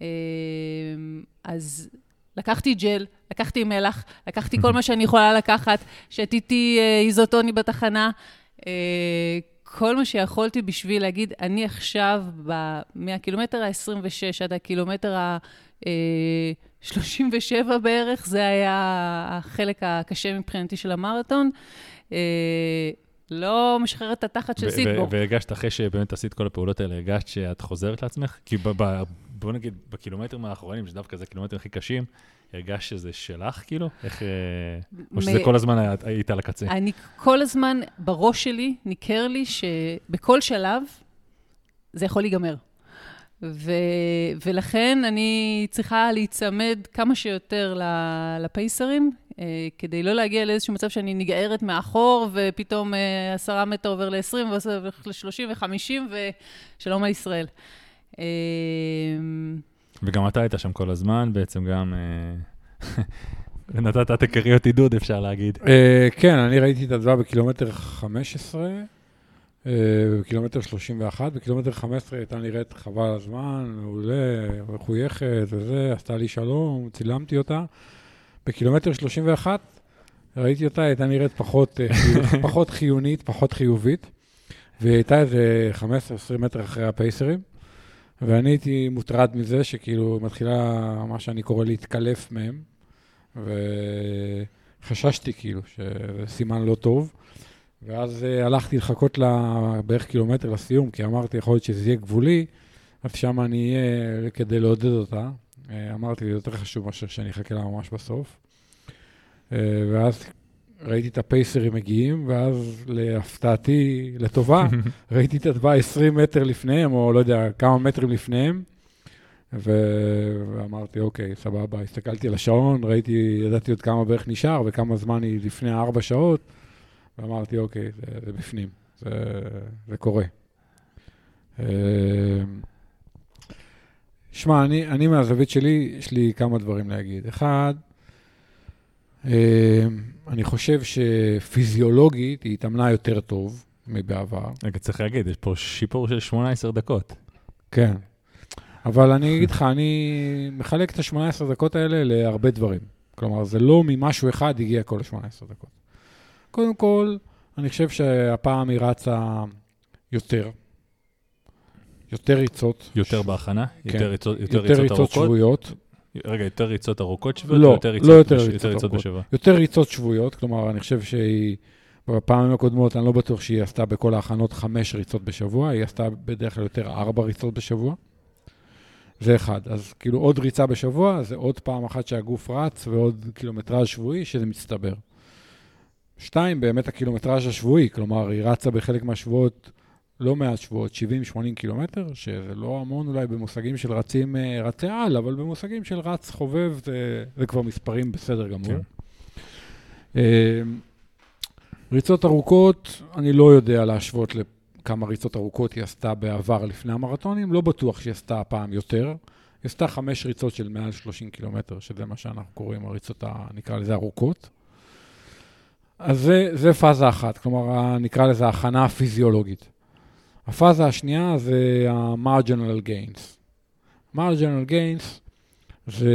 [SPEAKER 3] אמ, אז לקחתי ג'ל, לקחתי מלח, לקחתי כל מה שאני יכולה לקחת, שתיתי אה, איזוטוני בתחנה, אה, כל מה שיכולתי בשביל להגיד, אני עכשיו, ב- מהקילומטר ה-26 עד הקילומטר ה-37 אה, בערך, זה היה החלק הקשה מבחינתי של המרתון. לא משחררת את התחת של סיטבו.
[SPEAKER 1] והרגשת אחרי שבאמת עשית כל הפעולות האלה, הרגשת שאת חוזרת לעצמך? כי בוא נגיד, בקילומטרים האחרונים, שדווקא זה הקילומטרים הכי קשים, הרגשת שזה שלך, כאילו? איך... אה, או שזה כל הזמן היית על הקצה?
[SPEAKER 3] אני כל הזמן, בראש שלי, ניכר לי שבכל שלב זה יכול להיגמר. ו, ולכן אני צריכה להיצמד כמה שיותר לפייסרים, כדי לא להגיע לאיזשהו מצב שאני נגערת מאחור, ופתאום אה, עשרה מטר עובר ל-20, ועובר ל-30 ו-50, ושלום על ישראל. אה,
[SPEAKER 1] וגם אתה היית שם כל הזמן, בעצם גם... נתת את עיקריות עידוד, אפשר להגיד.
[SPEAKER 2] כן, אני ראיתי את הדבר בקילומטר 15, בקילומטר 31, בקילומטר 15 הייתה נראית חבל הזמן, מעולה, מחויכת וזה, עשתה לי שלום, צילמתי אותה. בקילומטר 31 ראיתי אותה, הייתה נראית פחות, אה, פחות חיונית, פחות חיובית. והיא הייתה איזה 15-20 מטר אחרי הפייסרים, ואני הייתי מוטרד מזה שכאילו מתחילה מה שאני קורא להתקלף מהם, וחששתי כאילו שזה סימן לא טוב. ואז uh, הלכתי לחכות לה בערך קילומטר לסיום, כי אמרתי, יכול להיות שזה יהיה גבולי, אז שם אני אהיה כדי לעודד אותה. Uh, אמרתי, זה יותר חשוב מאשר שאני אחכה לה ממש בסוף. Uh, ואז ראיתי את הפייסרים מגיעים, ואז להפתעתי, לטובה, ראיתי את הדבר 20 מטר לפניהם, או לא יודע, כמה מטרים לפניהם, ו- ואמרתי, אוקיי, סבבה. הסתכלתי על השעון, ראיתי, ידעתי עוד כמה בערך נשאר, וכמה זמן היא לפני ארבע שעות, ואמרתי, אוקיי, זה, זה בפנים, זה, זה קורה. שמע, אני, אני מהזווית שלי, יש לי כמה דברים להגיד. אחד, אה, אני חושב שפיזיולוגית היא התאמנה יותר טוב מבעבר.
[SPEAKER 1] רגע, צריך להגיד, יש פה שיפור של 18 דקות.
[SPEAKER 2] כן. אבל אני אגיד לך, אני מחלק את ה-18 דקות האלה להרבה דברים. כלומר, זה לא ממשהו אחד הגיע כל ה-18 דקות. קודם כל, אני חושב שהפעם היא רצה יותר. יותר ריצות.
[SPEAKER 1] יותר בהכנה?
[SPEAKER 2] כן.
[SPEAKER 1] יותר ריצות
[SPEAKER 2] יותר
[SPEAKER 1] ריצות
[SPEAKER 2] ריצות
[SPEAKER 1] ארוכות?
[SPEAKER 2] שבועיות.
[SPEAKER 1] רגע, יותר ריצות ארוכות שבועיות?
[SPEAKER 2] לא,
[SPEAKER 1] יותר
[SPEAKER 2] לא
[SPEAKER 1] ריצות
[SPEAKER 2] יותר
[SPEAKER 1] בש-
[SPEAKER 2] ריצות
[SPEAKER 1] יותר ריצות. בשבוע.
[SPEAKER 2] יותר ריצות שבועיות, כלומר, אני חושב שהיא, בפעמים הקודמות, אני לא בטוח שהיא עשתה בכל ההכנות חמש ריצות בשבוע, היא עשתה בדרך כלל יותר ארבע ריצות בשבוע. זה אחד. אז כאילו עוד ריצה בשבוע, זה עוד פעם אחת שהגוף רץ, ועוד קילומטראז' שבועי, שזה מצטבר. שתיים, באמת הקילומטראז' השבועי, כלומר, היא רצה בחלק מהשבועות, לא מעט שבועות, 70-80 קילומטר, שזה לא המון אולי במושגים של רצים, אה, רצי על, אבל במושגים של רץ חובב, זה, זה כבר מספרים בסדר גמור.
[SPEAKER 1] כן.
[SPEAKER 2] אה, ריצות ארוכות, אני לא יודע להשוות לכמה ריצות ארוכות היא עשתה בעבר לפני המרתונים, לא בטוח שהיא עשתה הפעם יותר. היא עשתה חמש ריצות של מעל 30 קילומטר, שזה מה שאנחנו קוראים הריצות, ה- נקרא לזה ארוכות. אז זה, זה פאזה אחת, כלומר, נקרא לזה ההכנה הפיזיולוגית. הפאזה השנייה זה ה-marginal gains. marginal gains זה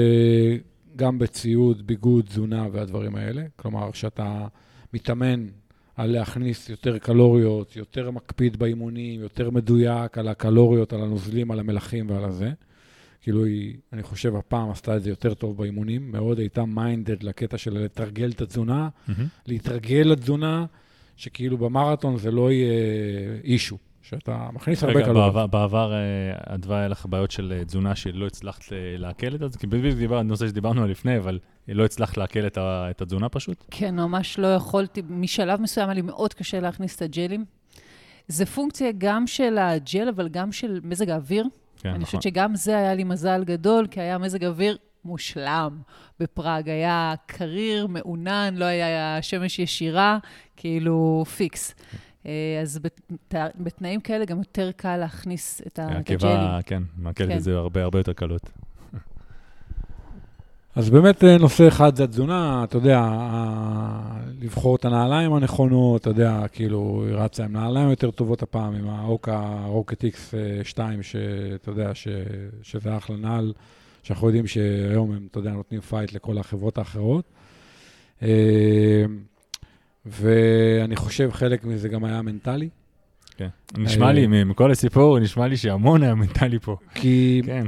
[SPEAKER 2] גם בציוד, ביגוד, תזונה והדברים האלה. כלומר, שאתה מתאמן על להכניס יותר קלוריות, יותר מקפיד באימונים, יותר מדויק על הקלוריות, על הנוזלים, על המלחים ועל הזה. כאילו היא, אני חושב, הפעם עשתה את זה יותר טוב באימונים, מאוד הייתה מיינדד לקטע של לתרגל את התזונה,
[SPEAKER 1] מהמם.
[SPEAKER 2] להתרגל לתזונה, שכאילו במרתון זה לא יהיה אישו, שאתה מכניס הרבה
[SPEAKER 1] רגע,
[SPEAKER 2] קלוריות.
[SPEAKER 1] בעבר- בעבר, אה, אדווה, היה לך בעיות של אה, תזונה שלא הצלחת אה, לעכל את זה? כי בדיוק דיברנו, נושא שדיברנו עליו לפני, אבל לא הצלחת לעכל את התזונה פשוט?
[SPEAKER 3] כן, ממש לא יכולתי. משלב מסוים היה לי מאוד קשה להכניס את הג'לים. זה פונקציה גם של הג'ל, אבל גם של מזג האוויר.
[SPEAKER 1] כן,
[SPEAKER 3] אני
[SPEAKER 1] נכון.
[SPEAKER 3] חושבת שגם זה היה לי מזל גדול, כי היה מזג אוויר מושלם בפראג. היה קריר, מעונן, לא היה שמש ישירה, כאילו פיקס. אה, אז בת- בתנאים כאלה גם יותר קל להכניס את ה- את הג'לים.
[SPEAKER 1] הקיבה, כן, מעכלת
[SPEAKER 3] כן.
[SPEAKER 1] את זה הרבה הרבה יותר קלות.
[SPEAKER 2] אז באמת אה, נושא אחד זה התזונה, אתה יודע, לבחור את הנעליים הנכונות, אתה יודע, כאילו, היא רצה עם נעליים יותר טובות הפעם, עם Hoka Rocket X 2, שאתה יודע, ש, שזה אחלה נעל, שאנחנו יודעים שהיום הם, אתה יודע, נותנים fight לכל החברות האחרות. אה, ואני חושב חלק מזה גם היה מנטלי,
[SPEAKER 1] כן. נשמע לי, מ- מכל הסיפור, נשמע לי שהמון היה מנטלי פה.
[SPEAKER 2] כי
[SPEAKER 1] כן,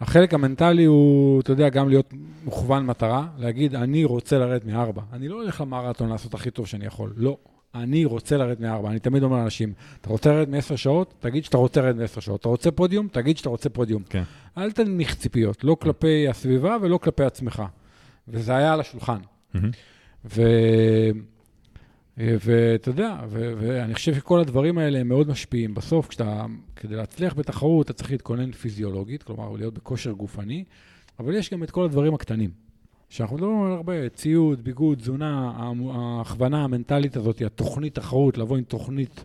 [SPEAKER 2] החלק המנטלי הוא, אתה יודע, גם להיות מוכוון מטרה, להגיד, אני רוצה לרדת מארבע. אני לא הולך למרתון לעשות הכי טוב שאני יכול. לא. אני רוצה לרדת מארבע. אני תמיד אומר לאנשים, אתה רוצה לרדת מעשר שעות? תגיד שאתה רוצה לרדת מעשר שעות. אתה רוצה פודיום? תגיד שאתה רוצה פודיום.
[SPEAKER 1] כן.
[SPEAKER 2] אל תנמיך ציפיות, לא כלפי הסביבה ולא כלפי עצמך. וזה היה על השולחן.
[SPEAKER 1] מהמם.
[SPEAKER 2] ו... ואתה יודע, ו- ואני חושב שכל הדברים האלה הם מאוד משפיעים. בסוף, כשאתה, כדי להצליח בתחרות, אתה צריך להתכונן פיזיולוגית, כלומר, להיות בכושר גופני, אבל יש גם את כל הדברים הקטנים. שאנחנו מדברים על הרבה, ציוד, ביגוד, תזונה, ההכוונה המנטלית הזאת, התוכנית תחרות, לבוא עם תוכנית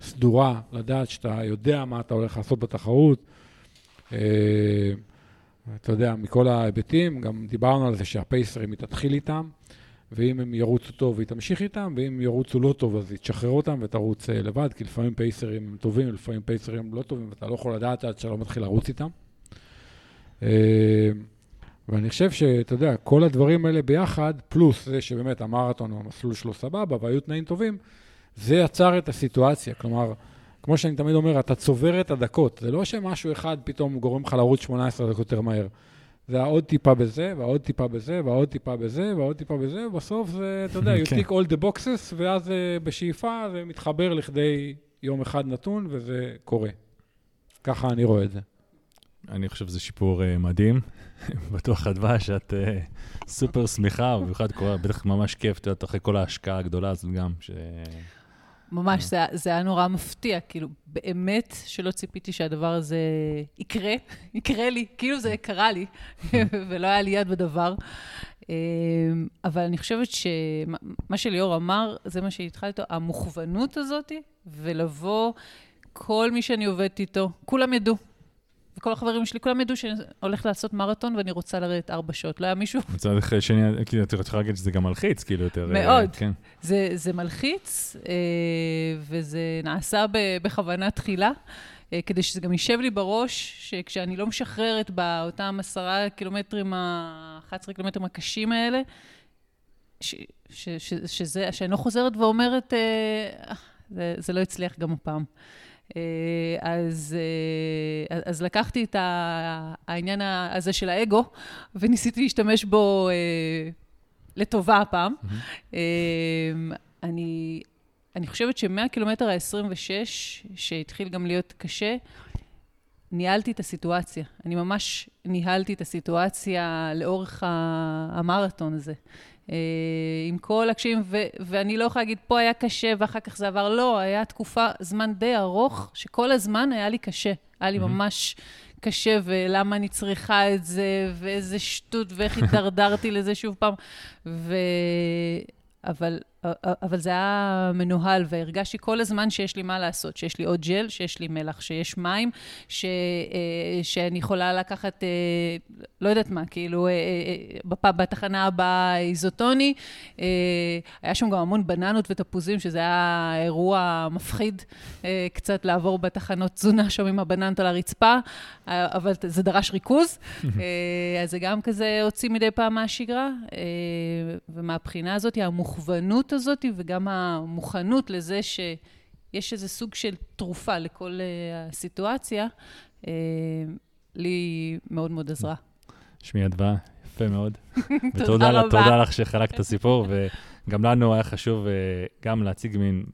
[SPEAKER 2] סדורה, לדעת שאתה יודע מה אתה הולך לעשות בתחרות. אה, אתה יודע, מכל ההיבטים, גם דיברנו על זה שהפייסרים, היא תתחיל איתם, ואם הם ירוצו טוב, היא תמשיך איתם, ואם ירוצו לא טוב, אז היא תשחרר אותם ותרוץ אה, לבד, כי לפעמים פייסרים הם טובים, לפעמים פייסרים הם לא טובים, ואתה לא יכול לדעת עד שאתה לא מתחיל לרוץ איתם. אה, ואני חושב שאתה יודע, כל הדברים האלה ביחד, פלוס זה שבאמת המרתון, המסלול שלו סבבה, והיו תנאים טובים, זה יצר את הסיטואציה. כלומר, כמו שאני תמיד אומר, אתה צובר את הדקות. זה לא שמשהו אחד פתאום גורם לך לרוץ 18 דקות יותר מהר. זה העוד טיפה בזה, והעוד טיפה בזה, והעוד טיפה בזה, והעוד טיפה בזה, ובסוף זה, אתה יודע, you
[SPEAKER 1] כן.
[SPEAKER 2] tick all the boxes, ואז אה, בשאיפה זה מתחבר לכדי יום אחד נתון, וזה קורה. ככה אני רואה את זה.
[SPEAKER 1] אני חושב שזה שיפור uh, מדהים. בטוח הדבש, שאת uh, סופר שמחה, ובמיוחד קורה, בטח ממש כיף, את יודעת, אחרי כל ההשקעה הגדולה הזאת גם, ש...
[SPEAKER 3] ממש, זה, זה היה נורא מפתיע, כאילו, באמת שלא ציפיתי שהדבר הזה יקרה, יקרה לי, כאילו זה קרה לי, ולא היה לי יד בדבר. אמ, אבל אני חושבת שמה שליאור אמר, זה מה שהתחלתי איתו, המוכוונות הזאת, ולבוא, כל מי שאני עובדת איתו, כולם ידעו. וכל החברים שלי, כולם ידעו שאני הולכת לעשות מרתון ואני רוצה לרדת ארבע שעות. לא היה מישהו
[SPEAKER 1] מצד אחרי שני, כאילו, את יכולה להגיד שזה גם מלחיץ, כאילו, יותר... אה,
[SPEAKER 3] מאוד.
[SPEAKER 1] כן.
[SPEAKER 3] זה, זה מלחיץ, אה, וזה נעשה בכוונה תחילה, אה, כדי שזה גם יישב לי בראש, שכשאני לא משחררת באותם עשרה קילומטרים, ה-11 קילומטרים הקשים האלה, ש, ש, ש, שזה, שאני לא חוזרת ואומרת, אה, זה, זה לא הצליח גם הפעם. אה, אז, אה, אז לקחתי את העניין הזה של האגו, וניסיתי להשתמש בו אה, לטובה הפעם. אמ, אני, אני חושבת שמהקילומטר ה-26, שהתחיל גם להיות קשה, ניהלתי את הסיטואציה. אני ממש ניהלתי את הסיטואציה לאורך המרתון הזה. אה, עם כל הקשיים, ו- ואני לא יכולה להגיד, פה היה קשה ואחר כך זה עבר. לא, היה תקופה, זמן די ארוך, שכל הזמן היה לי קשה. היה לי. ממש קשה, ולמה אני צריכה את זה, ואיזה שטות, ואיך הידרדרתי לזה שוב פעם. ו... אבל, אבל זה היה מנוהל, והרגשתי כל הזמן שיש לי מה לעשות, שיש לי עוד ג'ל, שיש לי מלח, שיש מים, ש, אה, שאני יכולה לקחת, אה, לא יודעת מה, כאילו, אה, אה, בפ- בתחנה הבאה איזוטוני. היה שם גם המון בננות ותפוזים, שזה היה אירוע מפחיד, קצת לעבור בתחנות תזונה שם עם הבננות על הרצפה, אבל זה דרש ריכוז. אז זה גם כזה הוציא מדי פעם מהשגרה, ומהבחינה הזאת, המוכוונות הזאת וגם המוכנות לזה שיש איזה סוג של תרופה לכל אה, הסיטואציה, אה, לי מאוד מאוד עזרה.
[SPEAKER 1] שמי אדווה, יפה מאוד.
[SPEAKER 3] תודה
[SPEAKER 1] ותודה
[SPEAKER 3] רבה.
[SPEAKER 1] תודה לך שחלקת את הסיפור, וגם לנו היה חשוב אה, גם להציג מין,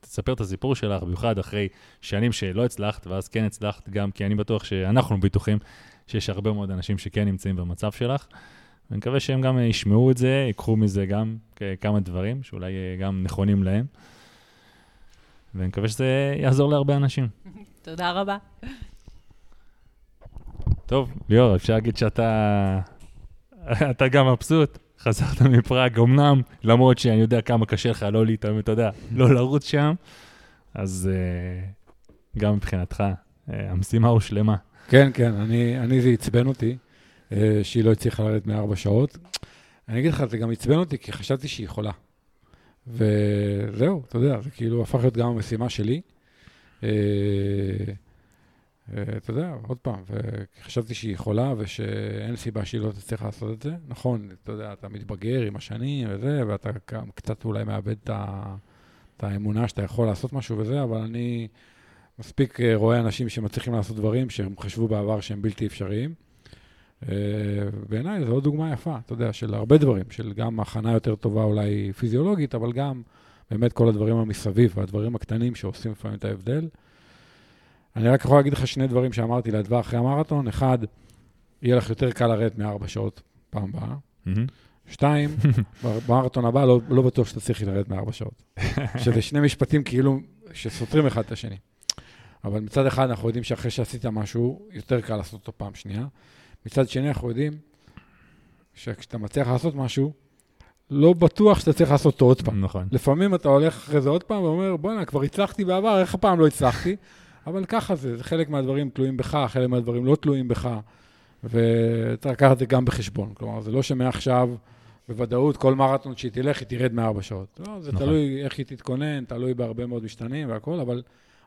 [SPEAKER 1] תספר את הסיפור שלך, במיוחד אחרי שנים שלא הצלחת, ואז כן הצלחת, גם כי אני בטוח שאנחנו בטוחים שיש הרבה מאוד אנשים שכן נמצאים במצב שלך. ואני מקווה שהם גם ישמעו את זה, ייקחו מזה גם כמה דברים שאולי אה, גם נכונים להם. ואני מקווה שזה יעזור להרבה אנשים.
[SPEAKER 3] תודה רבה.
[SPEAKER 1] טוב, ליאור, אפשר להגיד שאתה אתה גם מבסוט. חזרת מפראג, אמנם, למרות שאני יודע כמה קשה לך לא להתאמן, אתה יודע, לא לרוץ שם, אז uh, גם מבחינתך, uh, המשימה הושלמה.
[SPEAKER 2] כן, כן, אני, אני זה עצבן אותי, אה, שהיא לא הצליחה לרדת מארבע שעות. אני אגיד לך, זה גם עצבן אותי, כי חשבתי שהיא יכולה. וזהו, אתה יודע, זה כאילו הפך להיות גם המשימה שלי. אה, אה, אתה יודע, עוד פעם, חשבתי שהיא יכולה ושאין סיבה שהיא לא תצליח לעשות את זה. נכון, אתה יודע, אתה מתבגר עם השנים וזה, ואתה גם קצת אולי מאבד את האמונה שאתה יכול לעשות משהו וזה, אבל אני מספיק אה, רואה אנשים שמצליחים לעשות דברים שהם חשבו בעבר שהם בלתי אפשריים. אה, בעיניי זו עוד דוגמה יפה, אתה יודע, של הרבה דברים, של גם הכנה יותר טובה אולי פיזיולוגית, אבל גם באמת כל הדברים המסביב והדברים הקטנים שעושים לפעמים את ההבדל. אני רק יכול להגיד לך שני דברים שאמרתי לאדווה אחרי המרתון. אחד, יהיה לך יותר קל לרדת מארבע שעות פעם הבאה. שתיים, במרתון הבא לא, לא בטוח שתצליחי לרדת מארבע שעות. שזה שני משפטים כאילו שסותרים אחד את השני. אבל מצד אחד אנחנו יודעים שאחרי שעשית משהו, יותר קל לעשות אותו פעם שנייה. מצד שני אנחנו יודעים שכשאתה מצליח לעשות משהו, לא בטוח שאתה צריך לעשות אותו עוד פעם.
[SPEAKER 1] נכון.
[SPEAKER 2] לפעמים אתה הולך אחרי זה עוד פעם ואומר, בואנה, כבר הצלחתי בעבר, איך הפעם לא הצלחתי? אבל ככה זה, זה חלק מהדברים תלויים בך, חלק מהדברים לא תלויים בך, וצריך לקחת את זה גם בחשבון. כלומר, זה לא שמעכשיו, בוודאות, כל מרתון שהיא תלך, היא תרד מארבע שעות. לא, זה
[SPEAKER 1] נכון.
[SPEAKER 2] תלוי איך היא תתכונן, תלוי בהרבה מאוד משתנים והכול, אבל,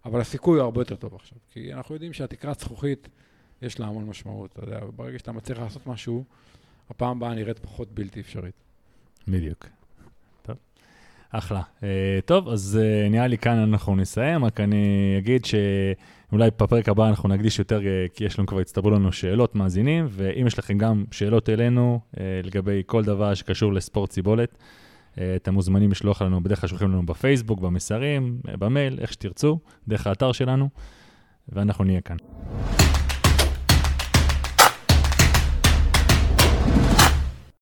[SPEAKER 2] אבל הסיכוי הוא הרבה יותר טוב עכשיו. כי אנחנו יודעים שהתקרת זכוכית, יש לה המון משמעות, אתה יודע, ברגע שאתה מצליח לעשות משהו, הפעם הבאה נראית פחות בלתי אפשרית.
[SPEAKER 1] בדיוק. טוב. אחלה. Uh, טוב, אז uh, נראה לי כאן אנחנו נסיים, רק אני אגיד שאולי בפרק הבא אנחנו נקדיש יותר, uh, כי יש לנו כבר, הצטברו לנו שאלות מאזינים, ואם יש לכם גם שאלות אלינו uh, לגבי כל דבר שקשור לספורט סיבולת, uh, אתם מוזמנים לשלוח לנו, בדרך כלל שולחים לנו בפייסבוק, במסרים, uh, במייל, איך שתרצו, דרך האתר שלנו, ואנחנו נהיה כאן.